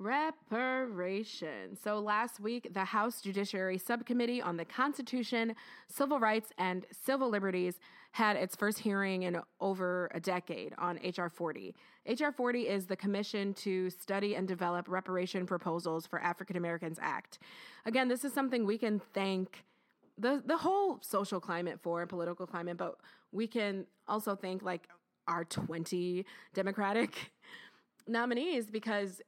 Reparations. So last week, the House Judiciary Subcommittee on the Constitution, Civil Rights, and Civil Liberties had its first hearing in over a decade on H.R. 40. H.R. 40 is the Commission to Study and Develop Reparation Proposals for African Americans Act. Again, this is something we can thank the the whole social climate for and political climate, but we can also thank like our 20 Democratic nominees because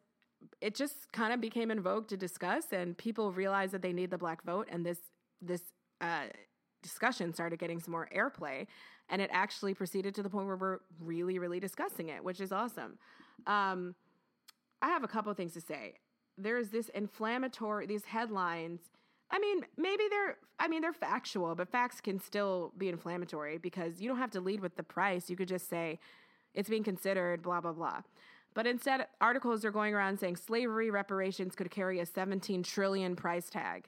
it just kind of became in vogue to discuss and people realized that they need the black vote and this this uh, discussion started getting some more airplay and it actually proceeded to the point where we're really really discussing it which is awesome um, i have a couple things to say there's this inflammatory these headlines I mean, maybe they're I mean, they're factual, but facts can still be inflammatory because you don't have to lead with the price. You could just say it's being considered blah blah blah. But instead articles are going around saying slavery reparations could carry a 17 trillion price tag.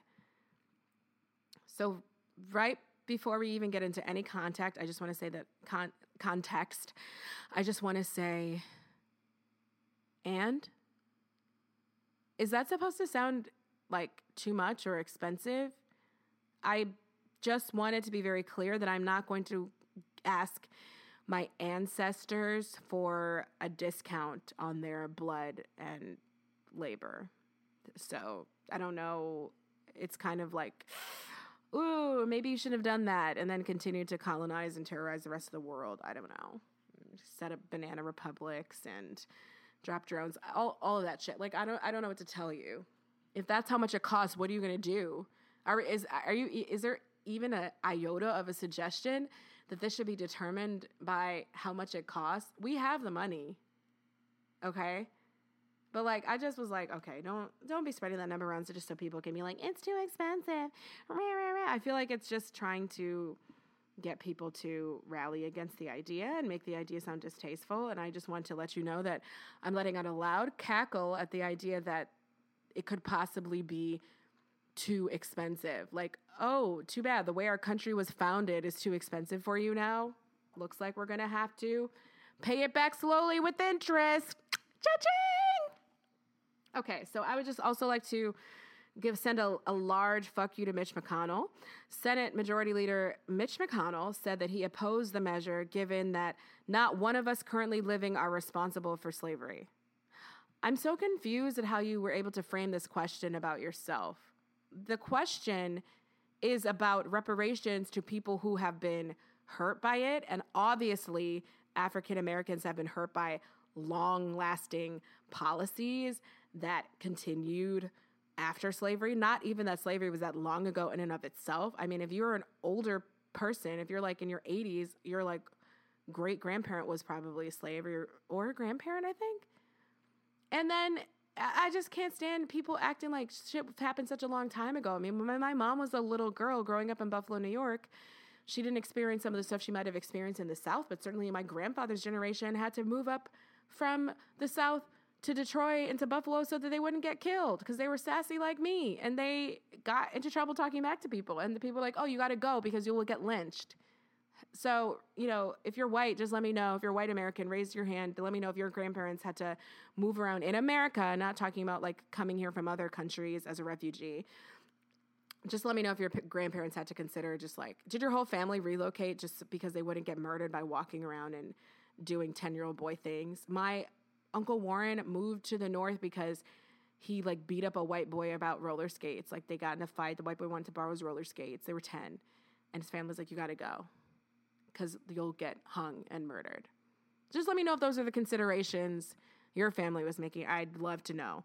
So right before we even get into any contact, I just want to say that con- context. I just want to say and is that supposed to sound like too much or expensive. I just wanted to be very clear that I'm not going to ask my ancestors for a discount on their blood and labor. So I don't know. It's kind of like, ooh, maybe you shouldn't have done that and then continue to colonize and terrorize the rest of the world. I don't know. Set up banana republics and drop drones, all, all of that shit. Like I don't I don't know what to tell you if that's how much it costs, what are you going to do? Are is are you is there even a iota of a suggestion that this should be determined by how much it costs? We have the money. Okay? But like I just was like, okay, don't don't be spreading that number around so just so people can be like, it's too expensive. I feel like it's just trying to get people to rally against the idea and make the idea sound distasteful. And I just want to let you know that I'm letting out a loud cackle at the idea that it could possibly be too expensive. Like, oh, too bad. The way our country was founded is too expensive for you now. Looks like we're going to have to pay it back slowly with interest. Cha-ching! Okay, so I would just also like to give send a, a large fuck you to Mitch McConnell. Senate Majority Leader Mitch McConnell said that he opposed the measure given that not one of us currently living are responsible for slavery. I'm so confused at how you were able to frame this question about yourself. The question is about reparations to people who have been hurt by it. And obviously, African Americans have been hurt by long lasting policies that continued after slavery. Not even that slavery was that long ago in and of itself. I mean, if you're an older person, if you're like in your 80s, your like great grandparent was probably a slave or, or a grandparent, I think. And then I just can't stand people acting like shit happened such a long time ago. I mean, when my mom was a little girl growing up in Buffalo, New York, she didn't experience some of the stuff she might have experienced in the South, but certainly my grandfather's generation had to move up from the South to Detroit and to Buffalo so that they wouldn't get killed because they were sassy like me and they got into trouble talking back to people. And the people were like, oh, you got to go because you will get lynched. So, you know, if you're white, just let me know. If you're white American, raise your hand. Let me know if your grandparents had to move around in America, not talking about like coming here from other countries as a refugee. Just let me know if your p- grandparents had to consider just like, did your whole family relocate just because they wouldn't get murdered by walking around and doing 10 year old boy things? My Uncle Warren moved to the north because he like beat up a white boy about roller skates. Like they got in a fight. The white boy wanted to borrow his roller skates. They were 10. And his family's like, you got to go because you'll get hung and murdered. Just let me know if those are the considerations your family was making. I'd love to know.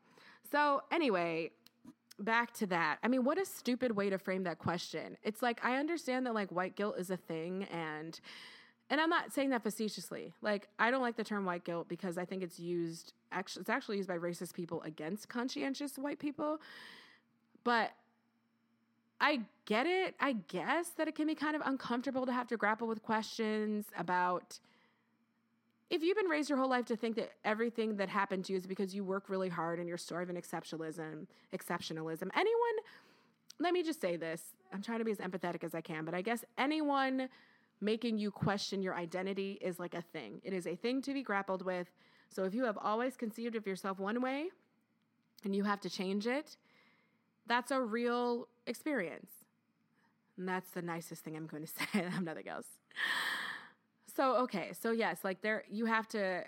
So, anyway, back to that. I mean, what a stupid way to frame that question. It's like I understand that like white guilt is a thing and and I'm not saying that facetiously. Like I don't like the term white guilt because I think it's used actually it's actually used by racist people against conscientious white people. But I get it. I guess that it can be kind of uncomfortable to have to grapple with questions about if you've been raised your whole life to think that everything that happened to you is because you work really hard and you're starving exceptionalism, exceptionalism. Anyone, let me just say this. I'm trying to be as empathetic as I can, but I guess anyone making you question your identity is like a thing. It is a thing to be grappled with. So if you have always conceived of yourself one way and you have to change it, that's a real experience. And that's the nicest thing I'm going to say. I'm nothing else. So, okay. So, yes, like there, you have to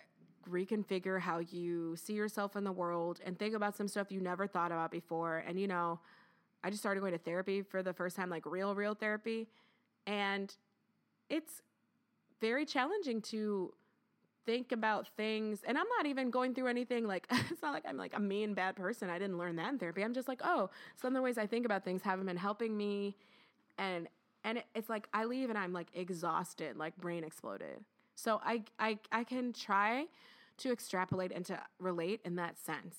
reconfigure how you see yourself in the world and think about some stuff you never thought about before. And, you know, I just started going to therapy for the first time, like real, real therapy. And it's very challenging to think about things and i'm not even going through anything like it's not like i'm like a mean bad person. I didn't learn that in therapy. I'm just like oh some of the ways i think about things haven't been helping me and and it's like i leave and i'm like exhausted like brain exploded. So I, I i can try to extrapolate and to relate in that sense.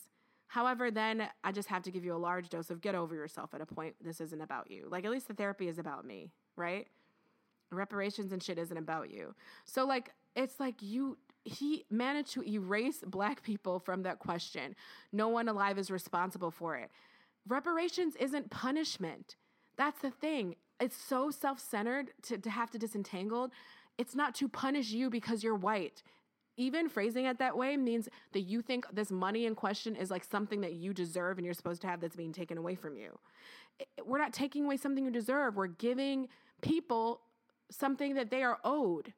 However then i just have to give you a large dose of get over yourself at a point this isn't about you. Like at least the therapy is about me right? Reparations and shit isn't about you. So like it's like you he managed to erase black people from that question. No one alive is responsible for it. Reparations isn't punishment. That's the thing. It's so self centered to, to have to disentangle. It's not to punish you because you're white. Even phrasing it that way means that you think this money in question is like something that you deserve and you're supposed to have that's being taken away from you. We're not taking away something you deserve, we're giving people something that they are owed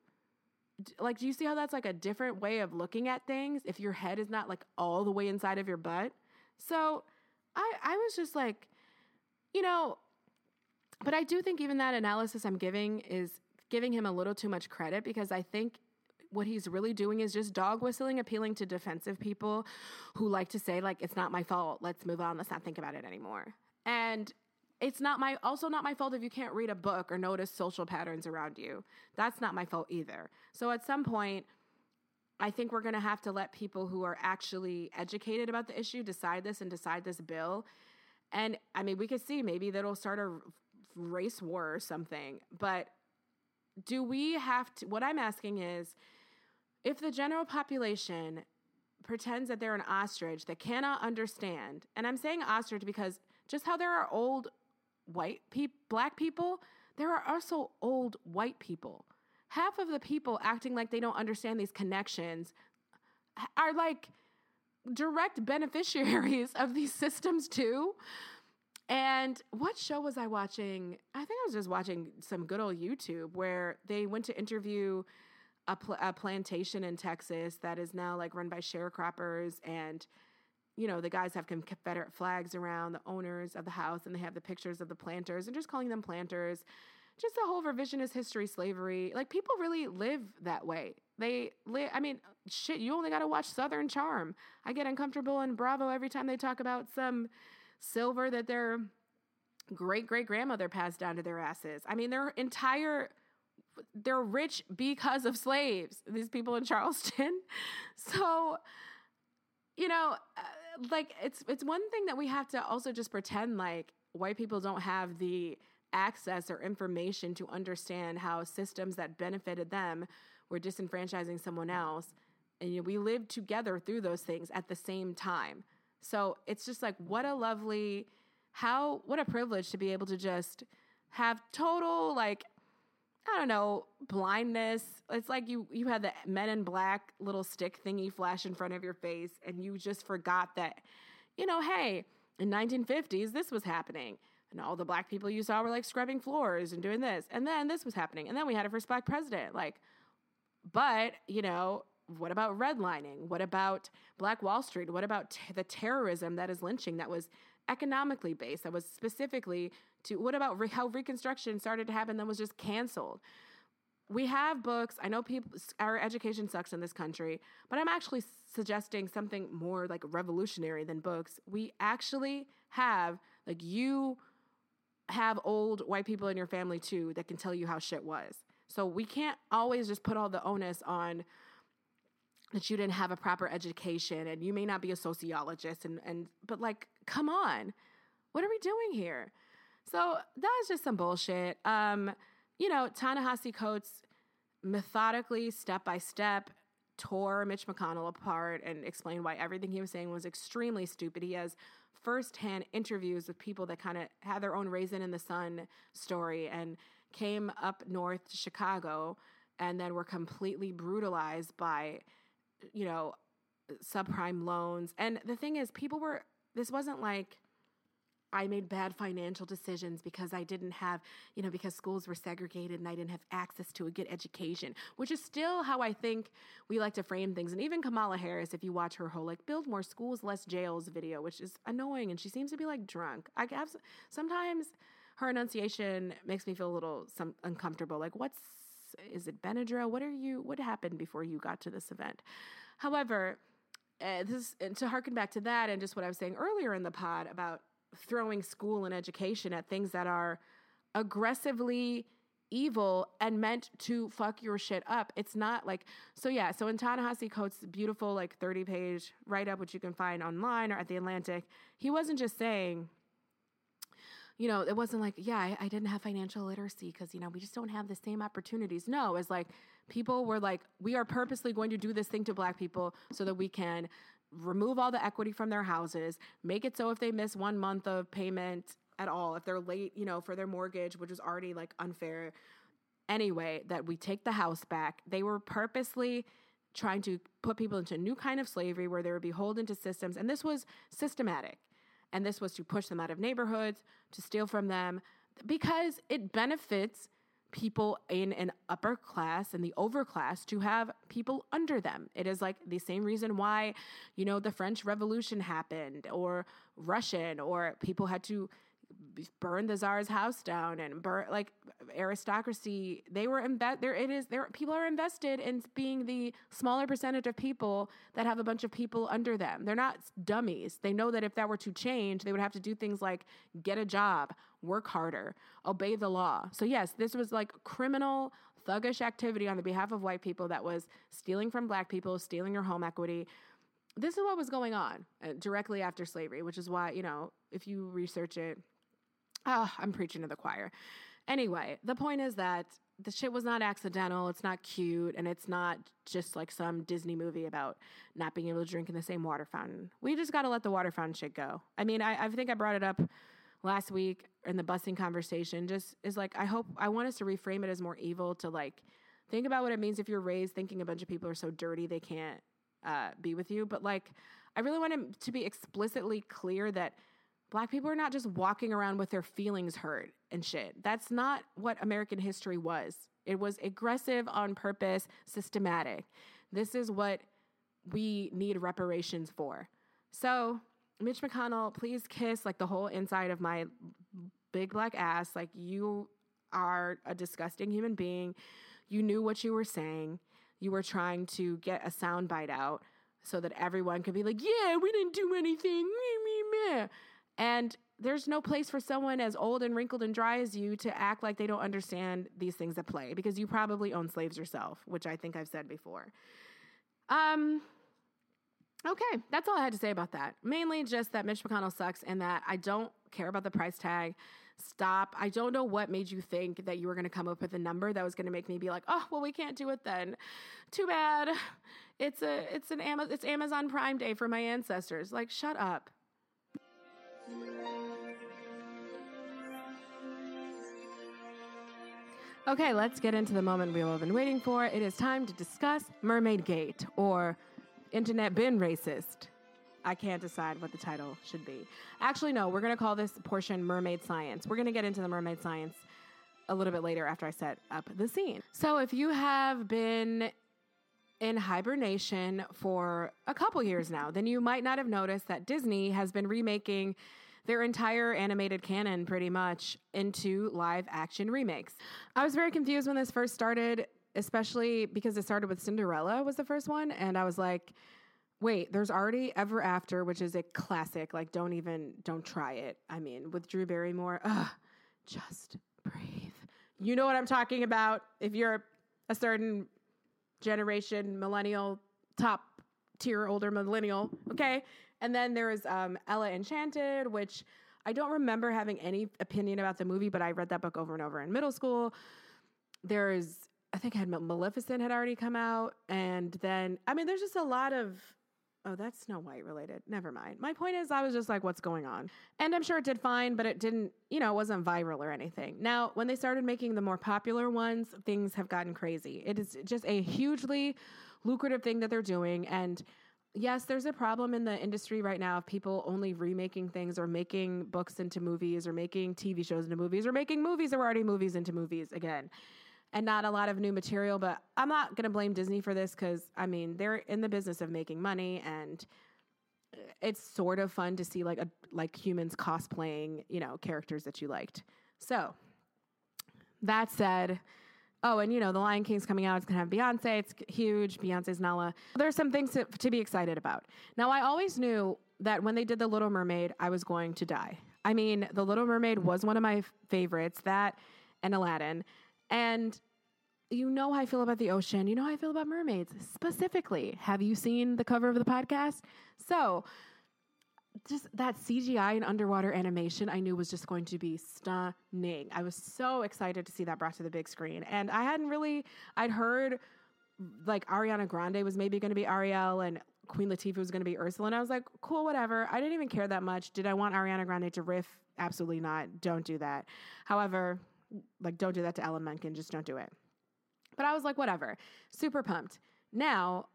like do you see how that's like a different way of looking at things if your head is not like all the way inside of your butt? So i i was just like you know but i do think even that analysis i'm giving is giving him a little too much credit because i think what he's really doing is just dog whistling appealing to defensive people who like to say like it's not my fault. Let's move on. Let's not think about it anymore. And it's not my also not my fault if you can't read a book or notice social patterns around you. That's not my fault either. So at some point I think we're going to have to let people who are actually educated about the issue decide this and decide this bill. And I mean, we could see maybe that'll start a race war or something. But do we have to? What I'm asking is if the general population pretends that they're an ostrich that cannot understand, and I'm saying ostrich because just how there are old white people, black people, there are also old white people. Half of the people acting like they don't understand these connections are like direct beneficiaries of these systems too. And what show was I watching? I think I was just watching some good old YouTube where they went to interview a, pl- a plantation in Texas that is now like run by sharecroppers and you know, the guys have Confederate flags around, the owners of the house, and they have the pictures of the planters and just calling them planters. Just the whole revisionist history, slavery. Like people really live that way. They live, I mean, shit, you only got to watch Southern Charm. I get uncomfortable in Bravo every time they talk about some silver that their great great grandmother passed down to their asses. I mean, their entire they're rich because of slaves. These people in Charleston. So, you know, uh, like it's it's one thing that we have to also just pretend like white people don't have the access or information to understand how systems that benefited them were disenfranchising someone else. And you know, we lived together through those things at the same time. So it's just like what a lovely how what a privilege to be able to just have total like I don't know, blindness. It's like you you had the men in black little stick thingy flash in front of your face and you just forgot that you know, hey, in 1950s this was happening. And all the black people you saw were like scrubbing floors and doing this. And then this was happening. And then we had a first black president. Like but, you know, what about redlining? What about Black Wall Street? What about t- the terrorism that is lynching that was economically based, that was specifically to what about re- how Reconstruction started to happen, then was just canceled? We have books. I know people, our education sucks in this country, but I'm actually suggesting something more like revolutionary than books. We actually have Like you have old white people in your family too that can tell you how shit was. So we can't always just put all the onus on that you didn't have a proper education and you may not be a sociologist and and but like come on. What are we doing here? So that was just some bullshit. Um, you know, Ta-Nehisi Coates methodically, step by step, tore Mitch McConnell apart and explained why everything he was saying was extremely stupid. He has firsthand interviews with people that kind of had their own raisin in the sun story and came up north to Chicago and then were completely brutalized by, you know, subprime loans. And the thing is, people were, this wasn't like, I made bad financial decisions because I didn't have, you know, because schools were segregated and I didn't have access to a good education, which is still how I think we like to frame things. And even Kamala Harris, if you watch her whole like build more schools, less jails video, which is annoying, and she seems to be like drunk. I have sometimes her enunciation makes me feel a little some uncomfortable. Like, what's is it Benadryl? What are you? What happened before you got to this event? However, uh, this to harken back to that and just what I was saying earlier in the pod about throwing school and education at things that are aggressively evil and meant to fuck your shit up. It's not like so yeah, so in Ta-Nehisi Coates' beautiful like 30 page write up which you can find online or at the Atlantic, he wasn't just saying you know, it wasn't like, yeah, I, I didn't have financial literacy because, you know, we just don't have the same opportunities. No, it's like people were like, we are purposely going to do this thing to black people so that we can remove all the equity from their houses, make it so if they miss one month of payment at all, if they're late, you know, for their mortgage, which was already like unfair anyway, that we take the house back. They were purposely trying to put people into a new kind of slavery where they were beholden to systems. And this was systematic. And this was to push them out of neighborhoods, to steal from them, because it benefits people in an upper class and the overclass to have people under them. It is like the same reason why, you know, the French Revolution happened or Russian or people had to burn the czar's house down and burn like aristocracy they were invest there it is there people are invested in being the smaller percentage of people that have a bunch of people under them. They're not dummies. They know that if that were to change they would have to do things like get a job work harder obey the law. So yes this was like criminal thuggish activity on the behalf of white people that was stealing from black people stealing your home equity. This is what was going on uh, directly after slavery which is why you know if you research it Oh, I'm preaching to the choir. Anyway, the point is that the shit was not accidental. It's not cute, and it's not just like some Disney movie about not being able to drink in the same water fountain. We just got to let the water fountain shit go. I mean, I, I think I brought it up last week in the busing conversation. Just is like I hope I want us to reframe it as more evil to like think about what it means if you're raised thinking a bunch of people are so dirty they can't uh, be with you. But like, I really want it to be explicitly clear that Black people are not just walking around with their feelings hurt and shit. That's not what American history was. It was aggressive on purpose, systematic. This is what we need reparations for. So, Mitch McConnell, please kiss like the whole inside of my big black ass. Like, you are a disgusting human being. You knew what you were saying. You were trying to get a soundbite out so that everyone could be like, yeah, we didn't do anything. Me, me, me. And there's no place for someone as old and wrinkled and dry as you to act like they don't understand these things at play because you probably own slaves yourself, which I think I've said before. Um okay, that's all I had to say about that. Mainly just that Mitch McConnell sucks and that I don't care about the price tag. Stop. I don't know what made you think that you were going to come up with a number that was going to make me be like, "Oh, well we can't do it then." Too bad. It's a it's an Amazon it's Amazon Prime Day for my ancestors. Like, shut up. Okay, let's get into the moment we've all been waiting for. It is time to discuss Mermaid Gate or Internet Bin Racist. I can't decide what the title should be. Actually, no, we're going to call this portion Mermaid Science. We're going to get into the Mermaid Science a little bit later after I set up the scene. So, if you have been in hibernation for a couple years now, then you might not have noticed that Disney has been remaking their entire animated canon pretty much into live action remakes. I was very confused when this first started, especially because it started with Cinderella was the first one and I was like Wait, there's already Ever After, which is a classic. Like, don't even, don't try it. I mean, with Drew Barrymore, ugh, just breathe. You know what I'm talking about. If you're a certain generation, millennial, top tier, older millennial, okay? And then there is um, Ella Enchanted, which I don't remember having any opinion about the movie, but I read that book over and over in middle school. There's, I think, had Maleficent had already come out, and then I mean, there's just a lot of. Oh, that's Snow White related. Never mind. My point is, I was just like, what's going on? And I'm sure it did fine, but it didn't, you know, it wasn't viral or anything. Now, when they started making the more popular ones, things have gotten crazy. It is just a hugely lucrative thing that they're doing. And yes, there's a problem in the industry right now of people only remaking things or making books into movies or making TV shows into movies or making movies that were already movies into movies again. And not a lot of new material, but I'm not going to blame Disney for this because, I mean, they're in the business of making money and uh, it's sort of fun to see like a like humans cosplaying, you know, characters that you liked. So, that said, oh, and you know, The Lion King's coming out. It's to have Beyonce. It's huge. Beyonce's Nala. There's some things to, to be excited about. Now, I always knew that when they did The Little Mermaid, I was going to die. I mean, The Little Mermaid was one of my favorites, that and Aladdin. And you know how I feel about the ocean. You know how I feel about mermaids specifically. Have you seen the cover of the podcast? So, just that CGI and underwater animation I knew was just going to be stunning. I was so excited to see that brought to the big screen. And I hadn't really I'd heard like Ariana Grande was maybe going to be Ariel and Queen Latifah was going to be Ursula and I was like, "Cool, whatever." I didn't even care that much. Did I want Ariana Grande to riff? Absolutely not. Don't do that. However, like don't do that to Alan Menken, just don't do it. But I was like, whatever. Super pumped. Now,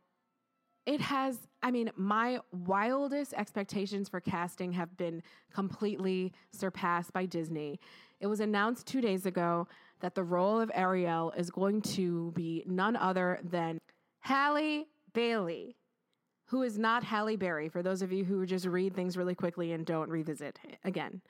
it has, I mean, my wildest expectations for casting have been completely surpassed by Disney. It was announced two days ago that the role of Ariel is going to be none other than Halle Bailey, who is not Halle Berry, for those of you who just read things really quickly and don't revisit again.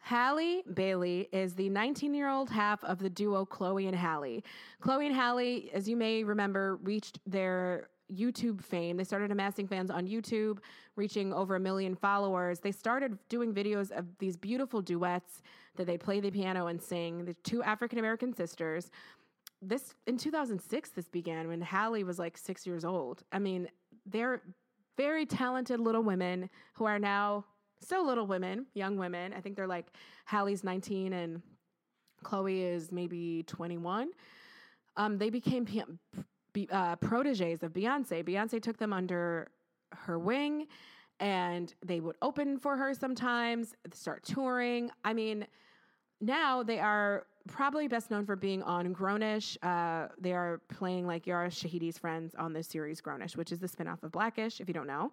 Halle Bailey is the 19 year old half of the duo Chloe and Halle. Chloe and Halle, as you may remember, reached their YouTube fame. They started amassing fans on YouTube, reaching over a million followers. They started doing videos of these beautiful duets that they play the piano and sing. The two African American sisters. This in 2006 this began when Halle was like 6 years old. I mean, they're very talented little women who are now still little women, young women. I think they're like Halle's 19 and Chloe is maybe 21. Um, they became be, uh, proteges of Beyonce. Beyonce took them under her wing and they would open for her sometimes, start touring. I mean, now they are probably best known for being on Grownish. Uh, they are playing like Yara Shahidi's friends on this series Grownish, which is the spinoff of Blackish, if you don't know.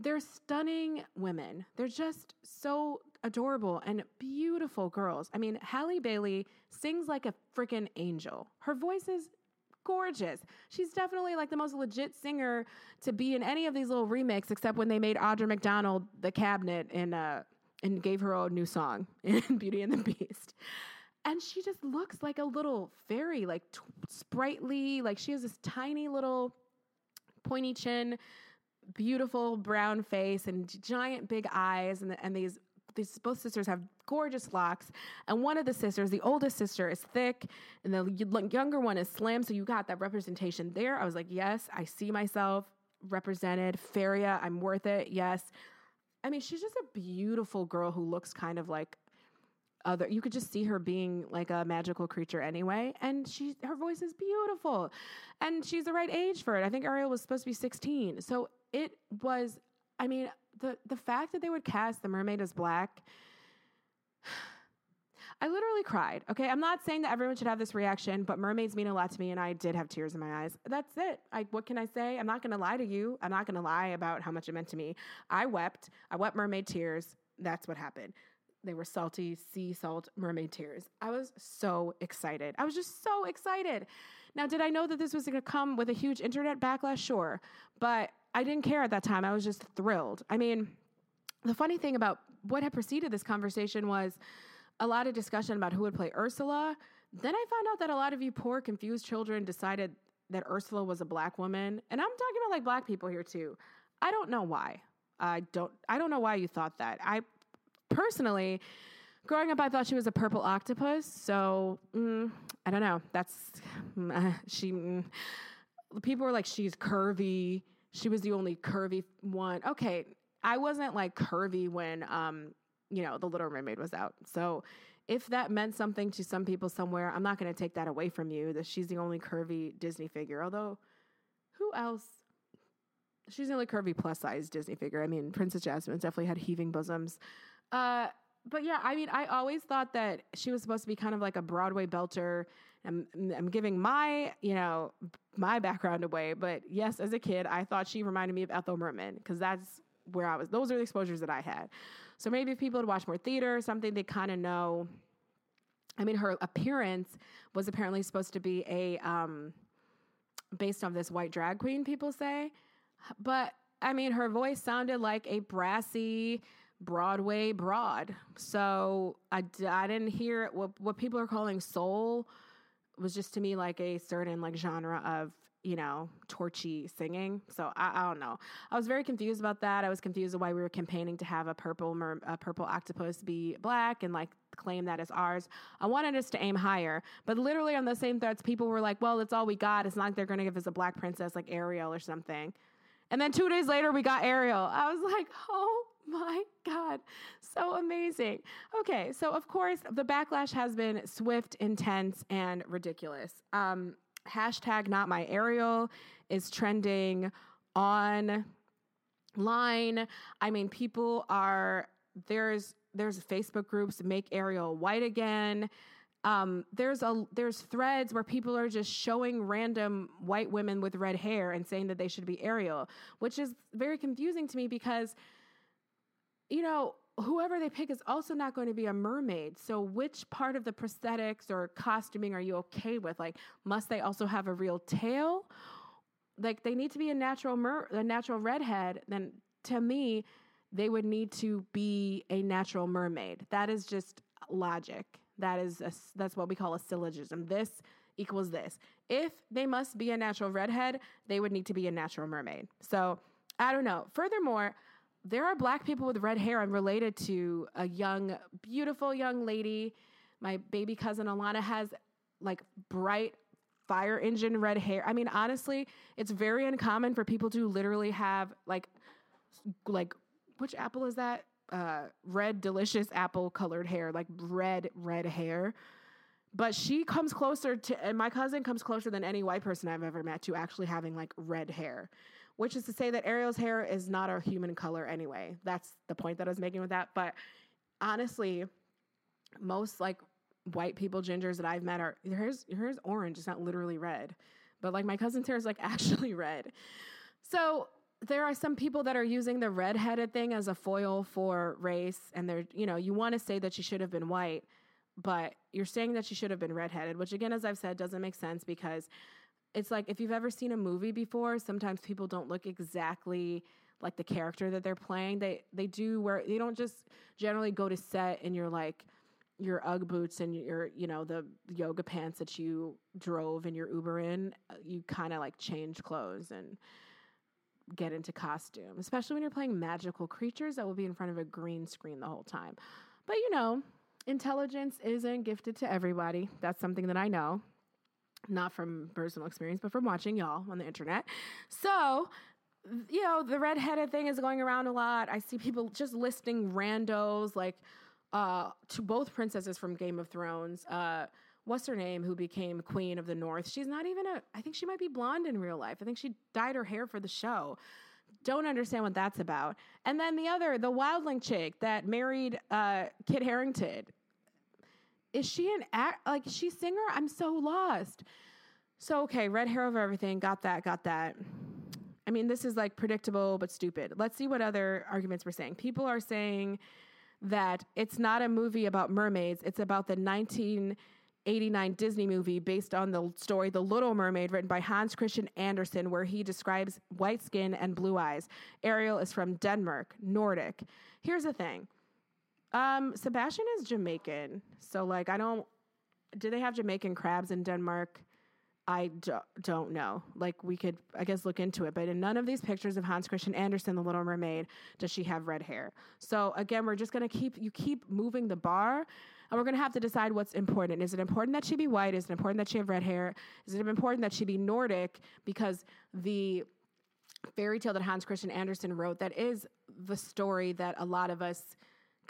They're stunning women. They're just so adorable and beautiful girls. I mean, Halle Bailey sings like a freaking angel. Her voice is gorgeous. She's definitely like the most legit singer to be in any of these little remixes, except when they made Audra McDonald the cabinet and uh, and gave her a new song in Beauty and the Beast. And she just looks like a little fairy, like t- sprightly. Like she has this tiny little pointy chin, beautiful brown face, and giant big eyes, and, and these these both sisters have gorgeous locks, and one of the sisters, the oldest sister, is thick, and the younger one is slim. So you got that representation there. I was like, yes, I see myself represented. Faria, I'm worth it. Yes. I mean, she's just a beautiful girl who looks kind of like other you could just see her being like a magical creature anyway and she her voice is beautiful and she's the right age for it i think ariel was supposed to be 16 so it was i mean the the fact that they would cast the mermaid as black I literally cried. Okay, I'm not saying that everyone should have this reaction, but mermaids mean a lot to me, and I did have tears in my eyes. That's it. I, what can I say? I'm not going to lie to you. I'm not going to lie about how much it meant to me. I wept. I wept mermaid tears. That's what happened. They were salty sea salt mermaid tears. I was so excited. I was just so excited. Now, did I know that this was going to come with a huge internet backlash? Sure, but I didn't care at that time. I was just thrilled. I mean, the funny thing about what had preceded this conversation was a lot of discussion about who would play Ursula. Then I found out that a lot of you poor, confused children decided that Ursula was a black woman. And I'm talking about like black people here too. I don't know why. I don't I don't know why you thought that. I personally growing up I thought she was a purple octopus, so mm, I don't know. That's mm, she mm. people were like she's curvy. She was the only curvy one. Okay, I wasn't like curvy when um you know, The Little Mermaid was out. So if that meant something to some people somewhere, I'm not going to take that away from you that she's the only curvy Disney figure. Although, who else? She's the only curvy plus size Disney figure. I mean, Princess Jasmine definitely had heaving bosoms. Uh, but yeah, I mean, I always thought that she was supposed to be kind of like a Broadway belter. I'm, I'm giving my, you know, my background away. But yes, as a kid, I thought she reminded me of Ethel Merman because that's where I was. Those are the exposures that I had. So maybe if people had watched more theater or something, they kind of know. I mean, her appearance was apparently supposed to be a um, based on this white drag queen. People say, but I mean, her voice sounded like a brassy Broadway broad. So I, I didn't hear what what people are calling soul was just to me like a certain like genre of you know, torchy singing. So I, I, don't know. I was very confused about that. I was confused why we were campaigning to have a purple mer- a purple octopus be black and like claim that as ours. I wanted us to aim higher, but literally on the same threads, people were like, "Well, it's all we got. It's not like they're going to give us a black princess like Ariel or something." And then two days later, we got Ariel. I was like, "Oh my God, so amazing. Okay, so of course, the backlash has been swift, intense, and ridiculous. Um, hashtag not my Ariel is trending online. I mean, people are there's there's Facebook groups make Ariel white again. Um, there's a there's threads where people are just showing random white women with red hair and saying that they should be Ariel, which is very confusing to me because you know whoever they pick is also not going to be a mermaid. So, which part of the prosthetics or costuming are you okay with? Like, must they also have a real tail? Like, they need to be a natural mer- a natural redhead. Then, to me, they would need to be a natural mermaid. That is just logic. That is a, that's what we call a syllogism. This equals this. If they must be a natural redhead, they would need to be a natural mermaid. So, I don't know. Furthermore, there are black people with red hair. I'm related to a young, beautiful young lady. My baby cousin Alana has like bright fire engine red hair. I mean, honestly, it's very uncommon for people to literally have like, like, which apple is that? Uh, red, delicious apple colored hair, like red, red hair. But she comes closer to, and my cousin comes closer than any white person I've ever met to actually having like red hair which is to say that Ariel's hair is not a human color anyway. That's the point that I was making with that. But honestly, most like white people gingers that I've met are your hair's orange. It's not literally red. But like my cousin's hair is like actually red. So there are some people that are using the redheaded thing as a foil for race, and they're you know you want to say that she should have been white, but you're saying that she should have been redheaded, which again, as I've said, doesn't make sense because it's like if you've ever seen a movie before, sometimes people don't look exactly like the character that they're playing. They they do where they don't just generally go to set in your like your UGG boots and your you know the yoga pants that you drove in your Uber in. Uh, you kind of like change clothes and get into costume, especially when you're playing magical creatures that will be in front of a green screen the whole time. But you know, intelligence isn't gifted to everybody. That's something that I know not from personal experience, but from watching y'all on the internet. So, you know, the redheaded thing is going around a lot. I see people just listing randos like uh, to both princesses from Game of Thrones. Uh, what's her name who became queen of the north she's not even a i think she might be blonde in real life i think she dyed her hair for the show don't understand what that's about and then the other the wildling chick that married uh, kit harington is she an act like she singer? I'm so lost. So okay, red hair over everything. Got that. Got that. I mean, this is like predictable but stupid. Let's see what other arguments we're saying. People are saying that it's not a movie about mermaids. It's about the 1989 Disney movie based on the story The Little Mermaid, written by Hans Christian Andersen, where he describes white skin and blue eyes. Ariel is from Denmark, Nordic. Here's the thing um, Sebastian is Jamaican, so like I don't. Do they have Jamaican crabs in Denmark? I do, don't know. Like we could, I guess, look into it. But in none of these pictures of Hans Christian Andersen, the Little Mermaid, does she have red hair. So again, we're just gonna keep you keep moving the bar, and we're gonna have to decide what's important. Is it important that she be white? Is it important that she have red hair? Is it important that she be Nordic? Because the fairy tale that Hans Christian Andersen wrote that is the story that a lot of us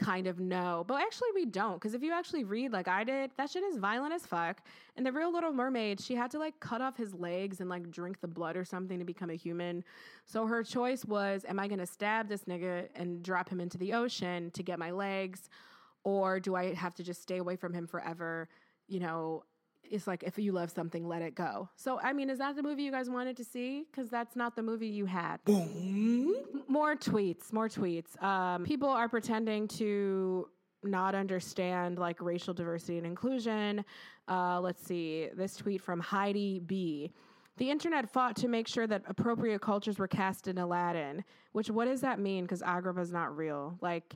kind of know. But actually, we don't. Because if you actually read like I did, that shit is violent as fuck. And the real Little Mermaid, she had to like cut off his legs and like drink the blood or something to become a human. So her choice was Am I going to stab this nigga and drop him into the ocean to get my legs? Or do I have to just stay away from him forever? You know, it's like if you love something, let it go. So, I mean, is that the movie you guys wanted to see? Because that's not the movie you had. Boom. More tweets, more tweets. Um, people are pretending to not understand like racial diversity and inclusion. Uh, let's see this tweet from Heidi B. The internet fought to make sure that appropriate cultures were cast in Aladdin. Which what does that mean? Because Agrabah's not real. Like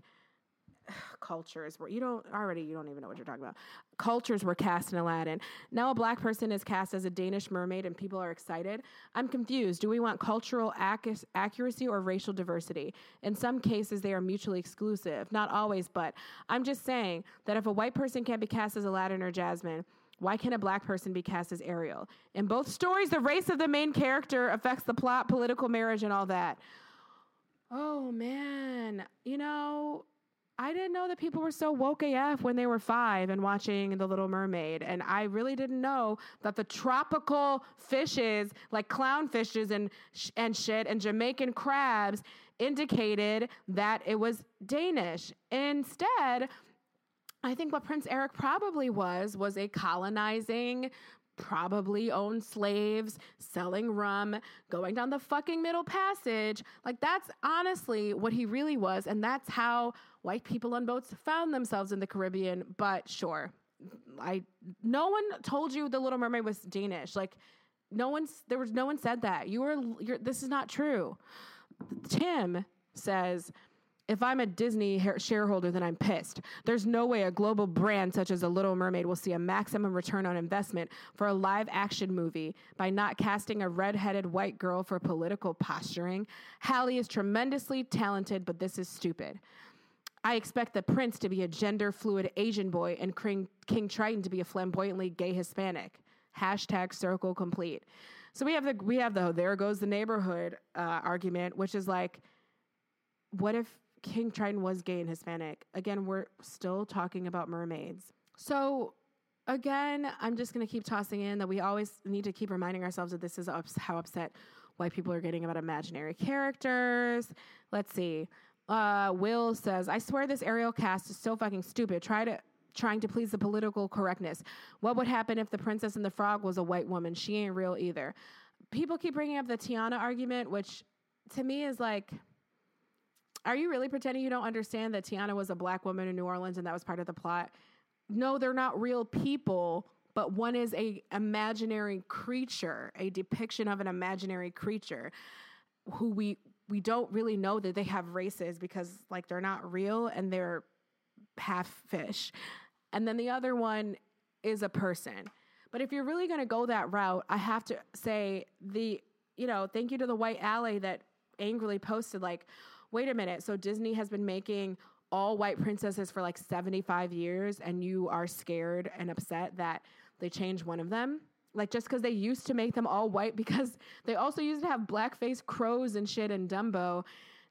cultures where you don't already you don't even know what you're talking about. Cultures were cast in aladdin. Now a black person is cast as a danish mermaid and people are excited. I'm confused. Do we want cultural ac- accuracy or racial diversity? In some cases they are mutually exclusive. Not always but i'm just saying that if a white person can't be cast as aladdin or jasmine why can't a black person be cast as Ariel? In both stories, the race of the main character affects the plot, political marriage, and all that. Oh man, you know, I didn't know that people were so woke AF when they were five and watching The Little Mermaid. And I really didn't know that the tropical fishes, like clownfishes and, and shit, and Jamaican crabs indicated that it was Danish. Instead, I think what Prince Eric probably was, was a colonizing probably owned slaves, selling rum, going down the fucking middle passage. Like that's honestly what he really was. And that's how white people on boats found themselves in the Caribbean. But sure, I no one told you the Little Mermaid was Danish. Like no one's there was no one said that. You were this is not true. Tim says if I'm a Disney shareholder, then I'm pissed. There's no way a global brand such as The Little Mermaid will see a maximum return on investment for a live action movie by not casting a red-headed white girl for political posturing. Halle is tremendously talented, but this is stupid. I expect the prince to be a gender fluid Asian boy and King, King Triton to be a flamboyantly gay Hispanic. Hashtag circle complete. So we have the we have the there goes the neighborhood uh, argument, which is like, what if King Triton was gay and Hispanic. Again, we're still talking about mermaids. So, again, I'm just going to keep tossing in that we always need to keep reminding ourselves that this is ups- how upset white people are getting about imaginary characters. Let's see. Uh, Will says, I swear this Ariel cast is so fucking stupid. Try to trying to please the political correctness. What would happen if the princess and the frog was a white woman? She ain't real either. People keep bringing up the Tiana argument, which to me is like are you really pretending you don't understand that Tiana was a black woman in New Orleans and that was part of the plot? No, they're not real people, but one is a imaginary creature, a depiction of an imaginary creature who we we don't really know that they have races because like they're not real and they're half fish. And then the other one is a person. But if you're really going to go that route, I have to say the you know, thank you to the white alley that angrily posted like wait a minute. So Disney has been making all white princesses for like 75 years, and you are scared and upset that they changed one of them? Like just because they used to make them all white, because they also used to have blackface crows and shit in Dumbo.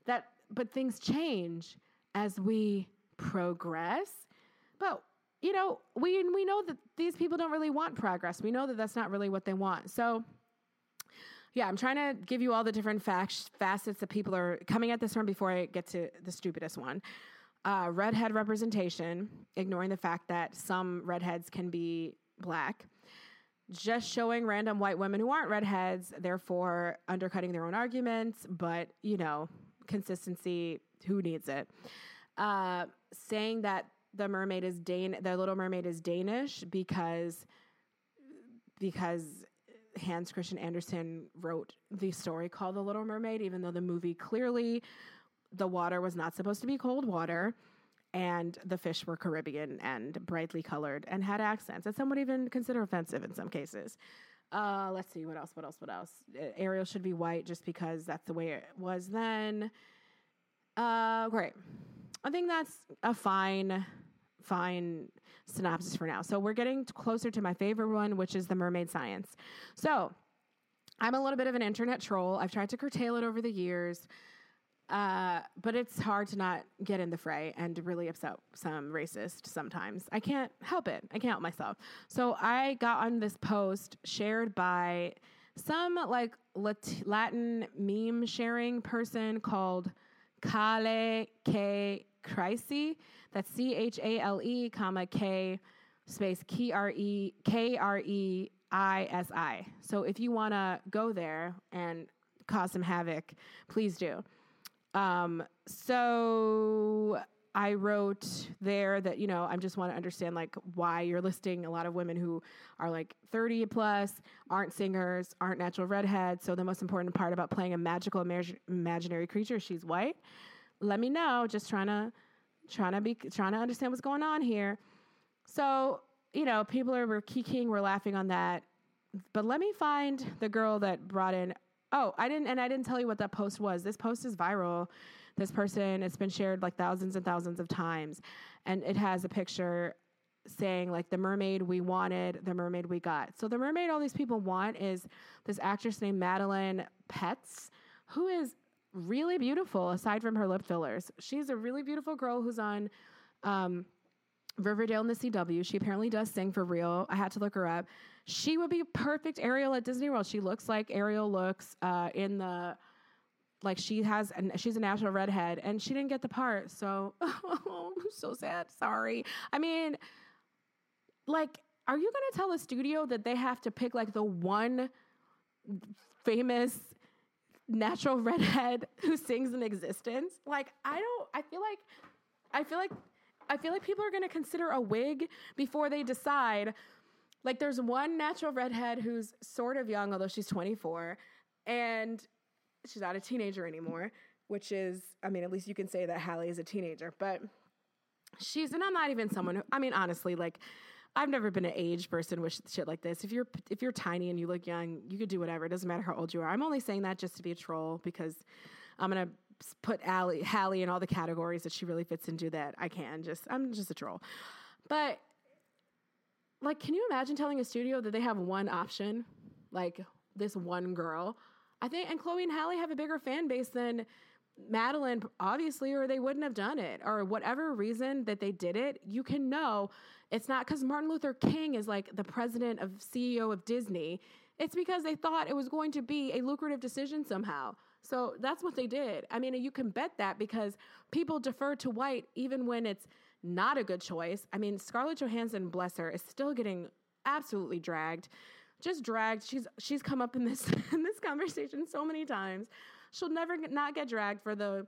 That, but things change as we progress. But you know, we we know that these people don't really want progress. We know that that's not really what they want. So yeah, I'm trying to give you all the different facets that people are coming at this from before I get to the stupidest one. Uh, redhead representation, ignoring the fact that some redheads can be black. Just showing random white women who aren't redheads, therefore undercutting their own arguments, but you know, consistency, who needs it? Uh, saying that the mermaid is Dan, the Little Mermaid is Danish because because Hans Christian Andersen wrote the story called The Little Mermaid, even though the movie clearly the water was not supposed to be cold water and the fish were Caribbean and brightly colored and had accents that some would even consider offensive in some cases. Uh, let's see what else. What else? What else? Uh, Ariel should be white just because that's the way it was then. Uh, great. I think that's a fine, fine synopsis for now. So we're getting closer to my favorite one, which is the mermaid science. So I'm a little bit of an internet troll. I've tried to curtail it over the years. Uh, but it's hard to not get in the fray and really upset some racist sometimes. I can't help it. I can't help myself. So I got on this post shared by some like Latin meme sharing person called Kale K Krisi. That's C H A L E, comma K space K R E K R E I S I. So if you want to go there and cause some havoc, please do. Um, so I wrote there that, you know, I just want to understand like why you're listing a lot of women who are like 30 plus, aren't singers, aren't natural redheads. So the most important part about playing a magical imag- imaginary creature, she's white. Let me know. Just trying to trying to be trying to understand what's going on here. So, you know, people are were kikiing, we're laughing on that. But let me find the girl that brought in Oh, I didn't, and I didn't tell you what that post was. This post is viral. This person, it's been shared like thousands and thousands of times, and it has a picture saying like the mermaid we wanted, the mermaid we got. So the mermaid all these people want is this actress named Madelaine Petsch, who is really beautiful aside from her lip fillers. She's a really beautiful girl who's on um, Riverdale in the CW. She apparently does sing for real. I had to look her up. She would be perfect Ariel at Disney World. She looks like Ariel looks uh, in the like she has and she's a natural redhead and she didn't get the part. So I'm so sad. Sorry. I mean, like, are you gonna tell a studio that they have to pick like the one famous natural redhead who sings in existence? Like, I don't. I feel like. I feel like. I feel like people are going to consider a wig before they decide like there's one natural redhead who's sort of young, although she's 24, and she's not a teenager anymore, which is, I mean, at least you can say that Halle is a teenager, but she's, and I'm not even someone who, I mean, honestly, like, I've never been an age person with shit like this. If you're if you're tiny and you look young, you could do whatever. It doesn't matter how old you are. I'm only saying that just to be a troll because I'm gonna put Allie, Halle in all the categories that she really fits into that I can. Just I'm just a troll. But like, can you imagine telling a studio that they have one option, like this one girl? I think, and Chloe and Halle have a bigger fan base than Madelaine, obviously, or they wouldn't have done it, or whatever reason that they did it. You can know it's not because Martin Luther King is like the president of CEO of Disney. It's because they thought it was going to be a lucrative decision somehow. So that's what they did. I mean, you can bet that because people defer to white even when it's not a good choice. I mean, Scarlett Johansson, bless her, is still getting absolutely dragged. Just dragged. She's she's come up in this in this conversation so many times. She'll never not get dragged for the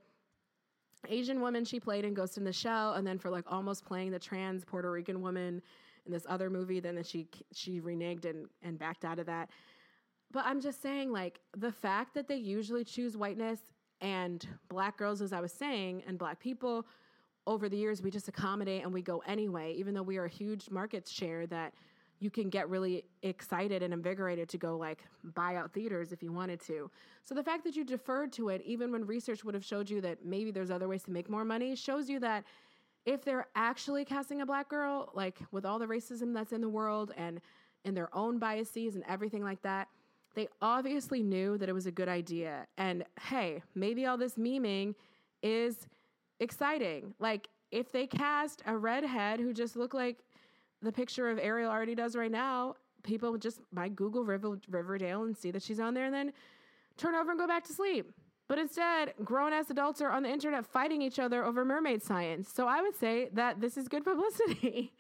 Asian woman she played in Ghost in the Shell, and then for like almost playing the trans Puerto Rican woman in this other movie. Then she she reneged and and backed out of that. But I'm just saying, like the fact that they usually choose whiteness and black girls, as I was saying, and black people over the years we just accommodate and we go anyway, even though we are a huge market share that you can get really excited and invigorated to go like buy out theaters if you wanted to. So the fact that you deferred to it, even when research would have showed you that maybe there's other ways to make more money, shows you that if they're actually casting a black girl, like with all the racism that's in the world and in their own biases and everything like that, they obviously knew that it was a good idea. And hey, maybe all this memeing is exciting. Like if they cast a redhead who just looked like the picture of Ariel already does right now, people just might Google River, Riverdale and see that she's on there and then turn over and go back to sleep. But instead, grown ass adults are on the internet fighting each other over mermaid science. So I would say that this is good publicity.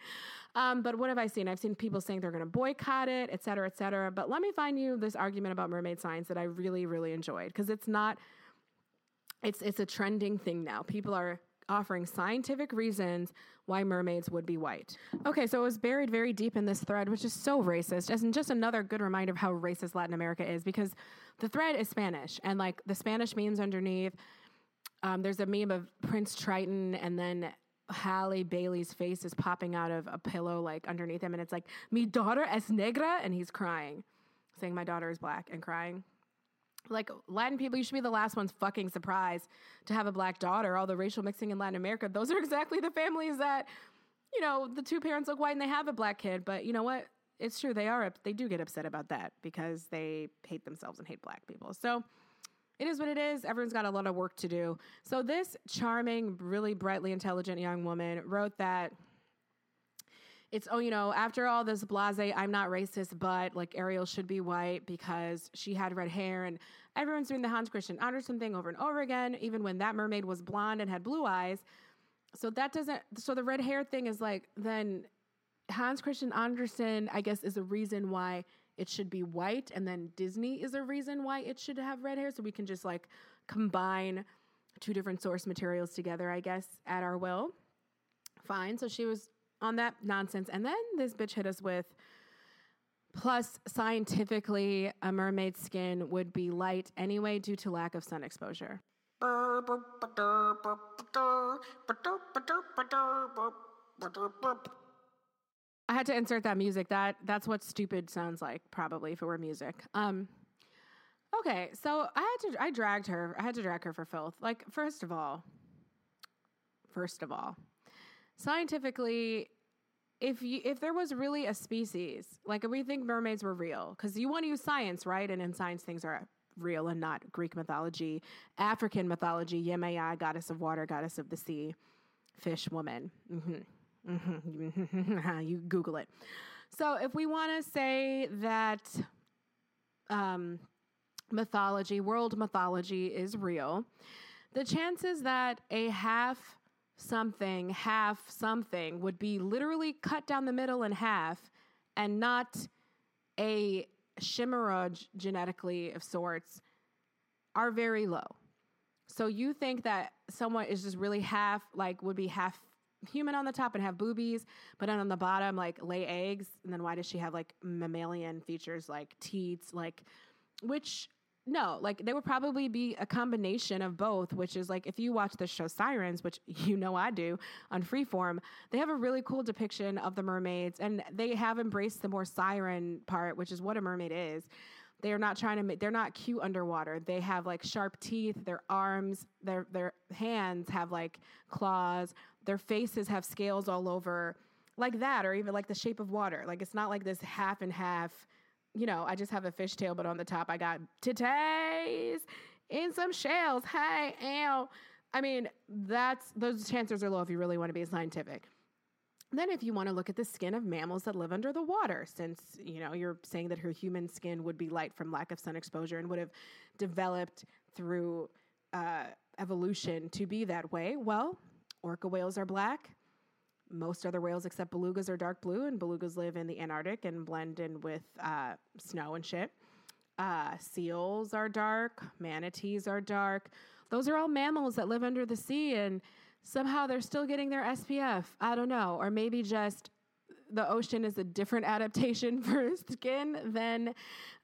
um, but what have I seen? I've seen people saying they're going to boycott it, et cetera, et cetera. But let me find you this argument about mermaid science that I really, really enjoyed because it's not it's it's a trending thing now. People are offering scientific reasons why mermaids would be white. Okay, so it was buried very deep in this thread, which is so racist. And just another good reminder of how racist Latin America is because the thread is Spanish and like the Spanish memes underneath. Um, there's a meme of Prince Triton and then Halle Bailey's face is popping out of a pillow like underneath him, and it's like, "Mi daughter es negra," and he's crying. saying my daughter is black and crying. Like Latin people, you should be the last ones fucking surprised to have a black daughter. All the racial mixing in Latin America, those are exactly the families that, you know, the two parents look white and they have a black kid. But you know what? It's true. They are, they do get upset about that because they hate themselves and hate black people. So it is what it is. Everyone's got a lot of work to do. So this charming, really brightly intelligent young woman wrote that it's oh you know after all this blase i'm not racist but like ariel should be white because she had red hair and everyone's doing the hans christian andersen thing over and over again even when that mermaid was blonde and had blue eyes. So that doesn't so the red hair thing is like then hans christian andersen i guess is a reason why it should be white and then disney is a reason why it should have red hair so we can just like combine two different source materials together i guess at our will. Fine so she was on that nonsense. And then this bitch hit us with plus scientifically a mermaid's skin would be light anyway due to lack of sun exposure. I had to insert that music. That that's what stupid sounds like, probably if it were music. Um, okay, so I had to I dragged her. I had to drag her for filth. Like, first of all, first of all, scientifically if you if there was really a species like if we think mermaids were real because you want to use science right and in science things are real and not greek mythology african mythology yemaya goddess of water goddess of the sea fish woman mm-hmm. Mm-hmm. you google it so if we want to say that um, mythology world mythology is real the chances that a half something, half something would be literally cut down the middle in half and not a chimera genetically of sorts are very low. So you think that someone is just really half, like, would be half human on the top and have boobies, but then on the bottom, like, lay eggs. And then why does she have, like, mammalian features like teats, like, which no, like they would probably be a combination of both, which is like if you watch the show Sirens, which you know I do on Freeform, they have a really cool depiction of the mermaids and they have embraced the more siren part, which is what a mermaid is. They are not trying to make they're not cute underwater. They have like sharp teeth, their arms, their their hands have like claws, their faces have scales all over. Like that, or even like the shape of water. Like it's not like this half and half you know, I just have a fishtail, but on the top I got titties and some shells. Hey, ow. I mean, that's those chances are low if you really want to be scientific. Then, if you want to look at the skin of mammals that live under the water, since you know you're saying that her human skin would be light from lack of sun exposure and would have developed through uh, evolution to be that way, well, orca whales are black, most other whales except belugas are dark blue, and belugas live in the Antarctic and blend in with uh, snow and shit. Uh, seals are dark, manatees are dark. Those are all mammals that live under the sea, and somehow they're still getting their SPF. I don't know, or maybe just the ocean is a different adaptation for skin than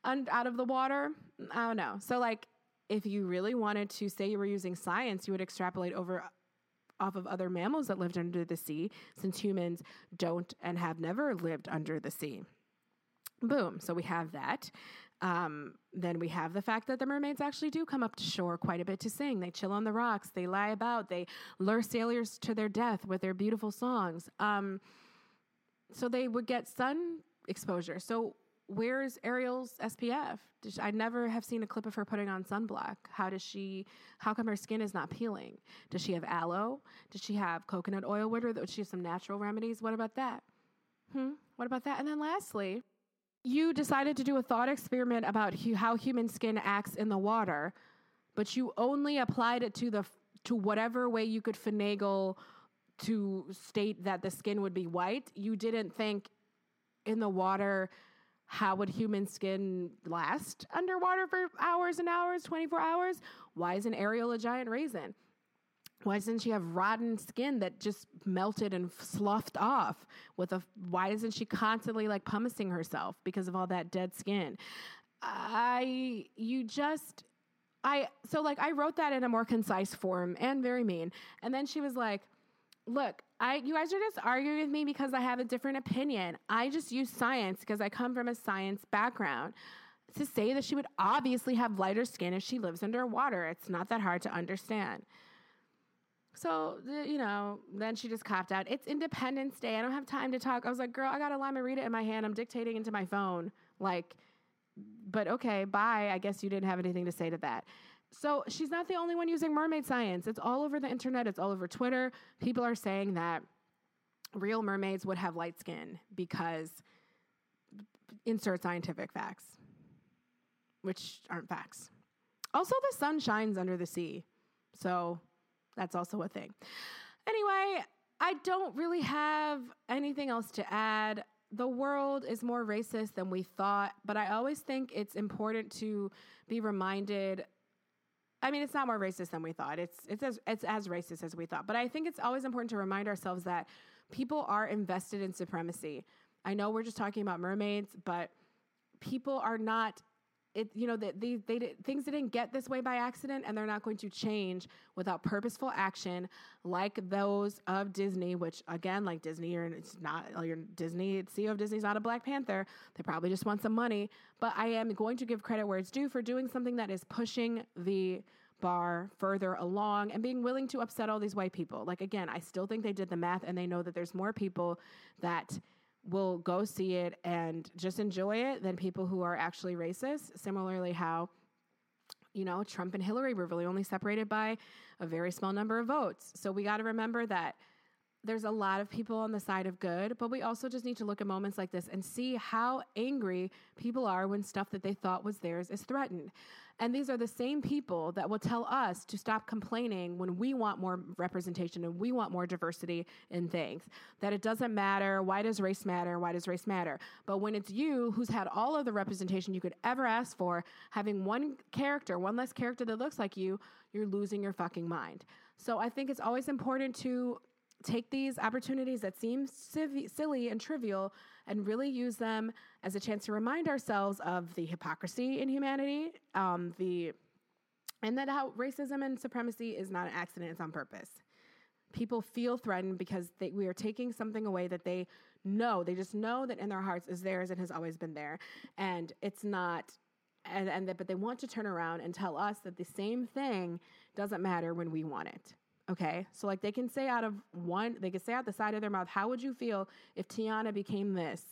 un- out of the water. I don't know. So, like, if you really wanted to say you were using science, you would extrapolate over off of other mammals that lived under the sea, since humans don't and have never lived under the sea. Boom. So we have that. Um, then we have the fact that the mermaids actually do come up to shore quite a bit to sing. They chill on the rocks, they lie about, they lure sailors to their death with their beautiful songs. Um, so they would get sun exposure. So where's Ariel's SPF? She, I never have seen a clip of her putting on sunblock. How does she? How come her skin is not peeling? Does she have aloe? Does she have coconut oil with her? Does she have some natural remedies? What about that? Hmm. What about that? And then lastly, you decided to do a thought experiment about hu- how human skin acts in the water, but you only applied it to the to whatever way you could finagle to state that the skin would be white. You didn't think in the water how would human skin last underwater for hours and hours, 24 hours? Why isn't Ariel a giant raisin? Why doesn't she have rotten skin that just melted and sloughed off with a why isn't she constantly like pumicing herself because of all that dead skin? I you just I so like I wrote that in a more concise form and very mean. And then she was like, look, I you guys are just arguing with me because I have a different opinion. I just use science because I come from a science background. to say that she would obviously have lighter skin if she lives underwater. It's not that hard to understand. So, you know, then she just copped out. It's Independence Day. I don't have time to talk. I was like, girl, I got a Lime-A-Rita in my hand. I'm dictating into my phone. Like, but okay, bye. I guess you didn't have anything to say to that. So she's not the only one using mermaid science. It's all over the internet, it's all over Twitter. People are saying that real mermaids would have light skin because insert scientific facts, which aren't facts. Also, the sun shines under the sea. So that's also a thing. Anyway, I don't really have anything else to add. The world is more racist than we thought, but I always think it's important to be reminded I mean, it's not more racist than we thought. It's it's as it's as racist as we thought. But I think it's always important to remind ourselves that people are invested in supremacy. I know we're just talking about mermaids, but people are not it you know they, they, they things didn't get this way by accident and they're not going to change without purposeful action like those of disney which again like disney you're it's not oh, you're disney ceo of disney's not a black panther. They probably just want some money. But i am going to give credit where it's due for doing something that is pushing the bar further along and being willing to upset all these white people. Like again i still think they did the math and they know that there's more people that will go see it and just enjoy it than people who are actually racist. Similarly, how you know, Trump and Hillary were really only separated by a very small number of votes. So we got to remember that there's a lot of people on the side of good, but we also just need to look at moments like this and see how angry people are when stuff that they thought was theirs is threatened. And these are the same people that will tell us to stop complaining when we want more representation and we want more diversity in things. That it doesn't matter. Why does race matter? Why does race matter? But when it's you who's had all of the representation you could ever ask for, having one character, one less character that looks like you, you're losing your fucking mind. So I think it's always important to take these opportunities that seem silly and trivial and really use them as a chance to remind ourselves of the hypocrisy in humanity, um, the and that how racism and supremacy is not an accident; it's on purpose. People feel threatened because they, we are taking something away that they know. They just know that in their hearts is theirs and has always been there, and it's not. And, and that, but they want to turn around and tell us that the same thing doesn't matter when we want it. Okay. So, like, they can say out of one, they can say out the side of their mouth, how would you feel if Tiana became this?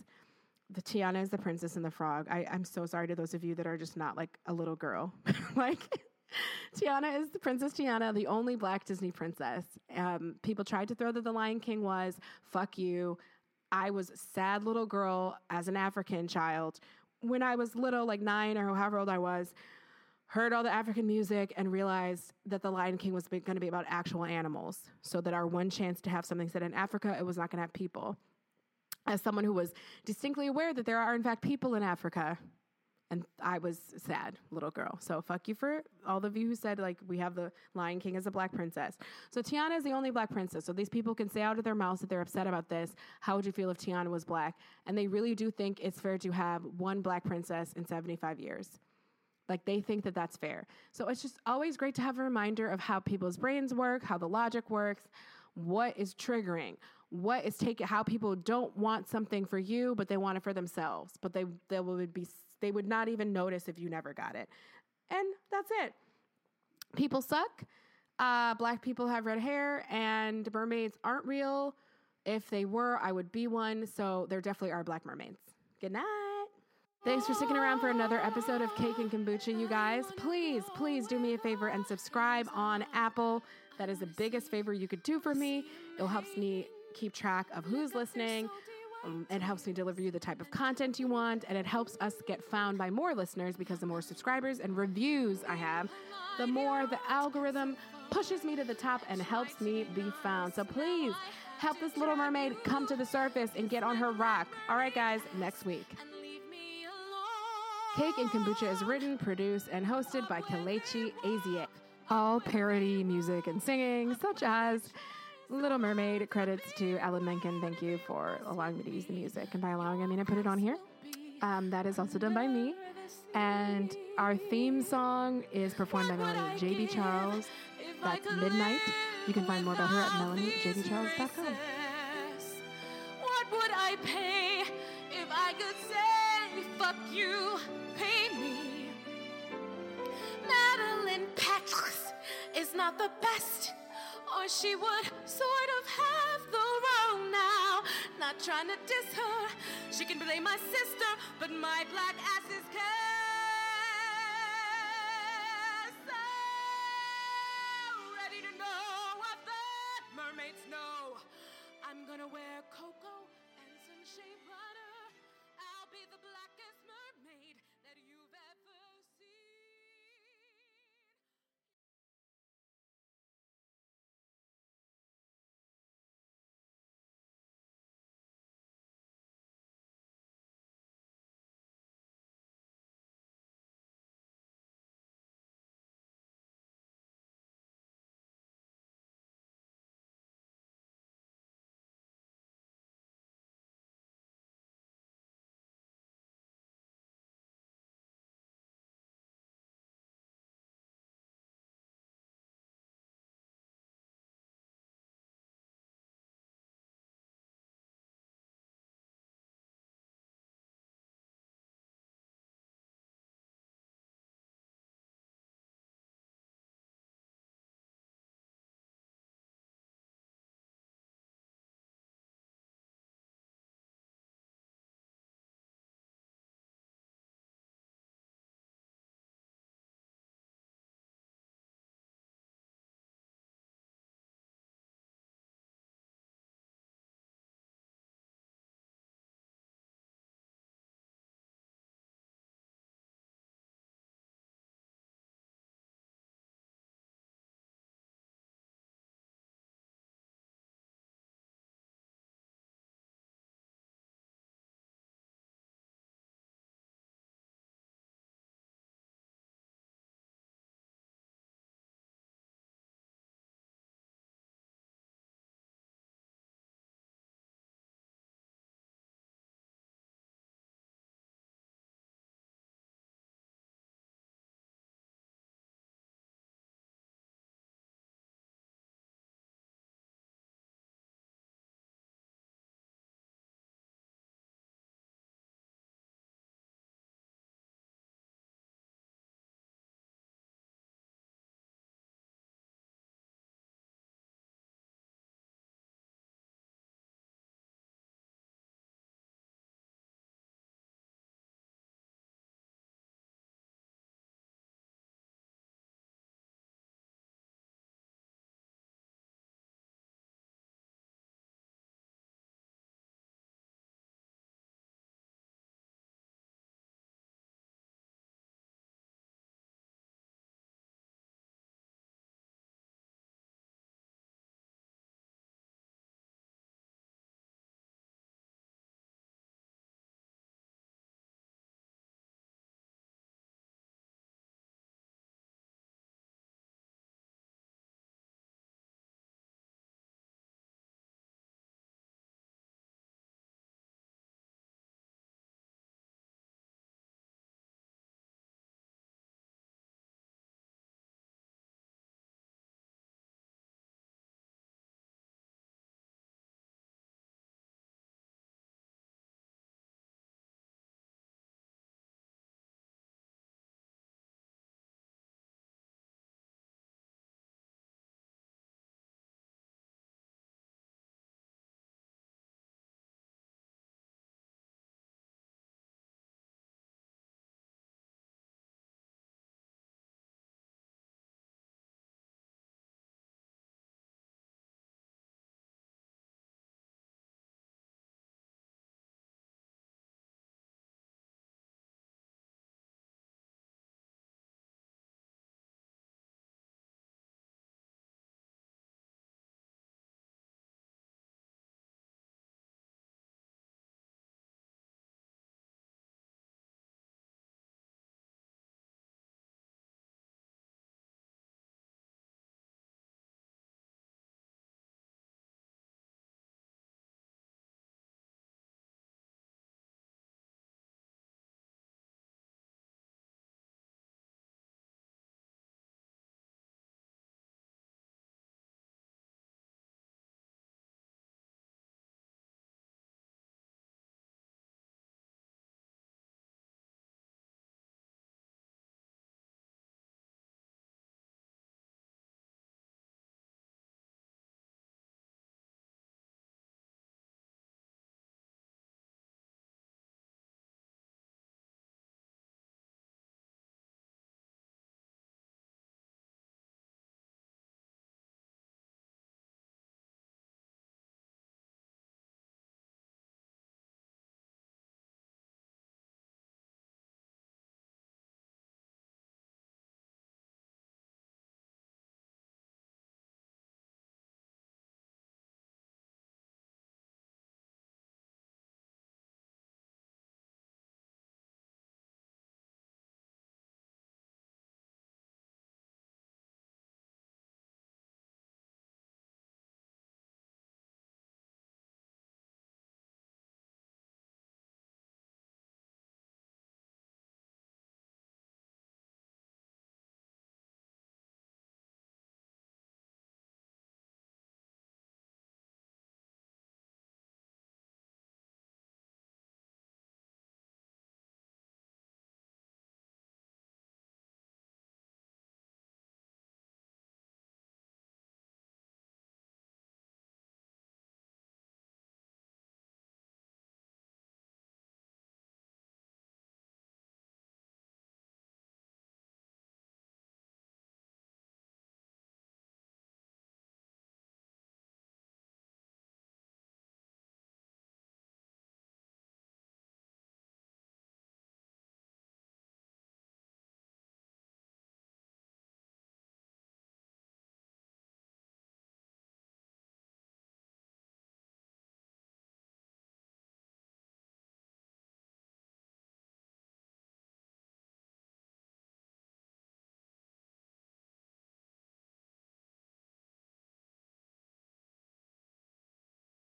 The Tiana is the princess and the frog. I, I'm so sorry to those of you that are just not like a little girl. like, Tiana is the Princess Tiana, the only black Disney princess. Um, people tried to throw that the Lion King was, fuck you. I was sad little girl as an African child. When I was little, like nine or however old I was, heard all the African music and realized that The Lion King was going to be about actual animals. So that our one chance to have something set in Africa, it was not going to have people. As someone who was distinctly aware that there are, in fact, people in Africa, and I was sad, little girl. So fuck you for all of you who said like we have the Lion King as a black princess. So Tiana is the only black princess. So these people can say out of their mouths that they're upset about this. How would you feel if Tiana was black? And they really do think it's fair to have one black princess in 75 years. Like they think that that's fair. So it's just always great to have a reminder of how people's brains work, how the logic works, what is triggering, what is taking, how people don't want something for you, but they want it for themselves. But they they would be they would not even notice if you never got it. And that's it. People suck. Uh, black people have red hair, and mermaids aren't real. If they were, I would be one. So there definitely are black mermaids. Good night. Thanks for sticking around for another episode of Cake and Kombucha, you guys. Please, please do me a favor and subscribe on Apple. That is the biggest favor you could do for me. It helps me keep track of who's listening. Um, it helps me deliver you the type of content you want, and it helps us get found by more listeners because the more subscribers and reviews I have, the more the algorithm pushes me to the top and helps me be found. So please help this little mermaid come to the surface and get on her rock. All right, guys, next week. Cake and Kombucha is written, produced, and hosted by Kelechi Azie. All parody music and singing, such as Little Mermaid. Credits to Alan Menken. Thank you for allowing me to use the music. And by allowing, I mean I put it on here. Um, that is also done by me. And our theme song is performed by Melanie JB Charles. That's Midnight. You can find more about her at melaniejbcharles.com. What would I pay if I could say fuck you? Is not the best. Or she would sort of have the wrong now. Not trying to diss her, she can blame my sister, but my black ass is cast. So ready to know what the mermaids know. I'm gonna wear cocoa and some shea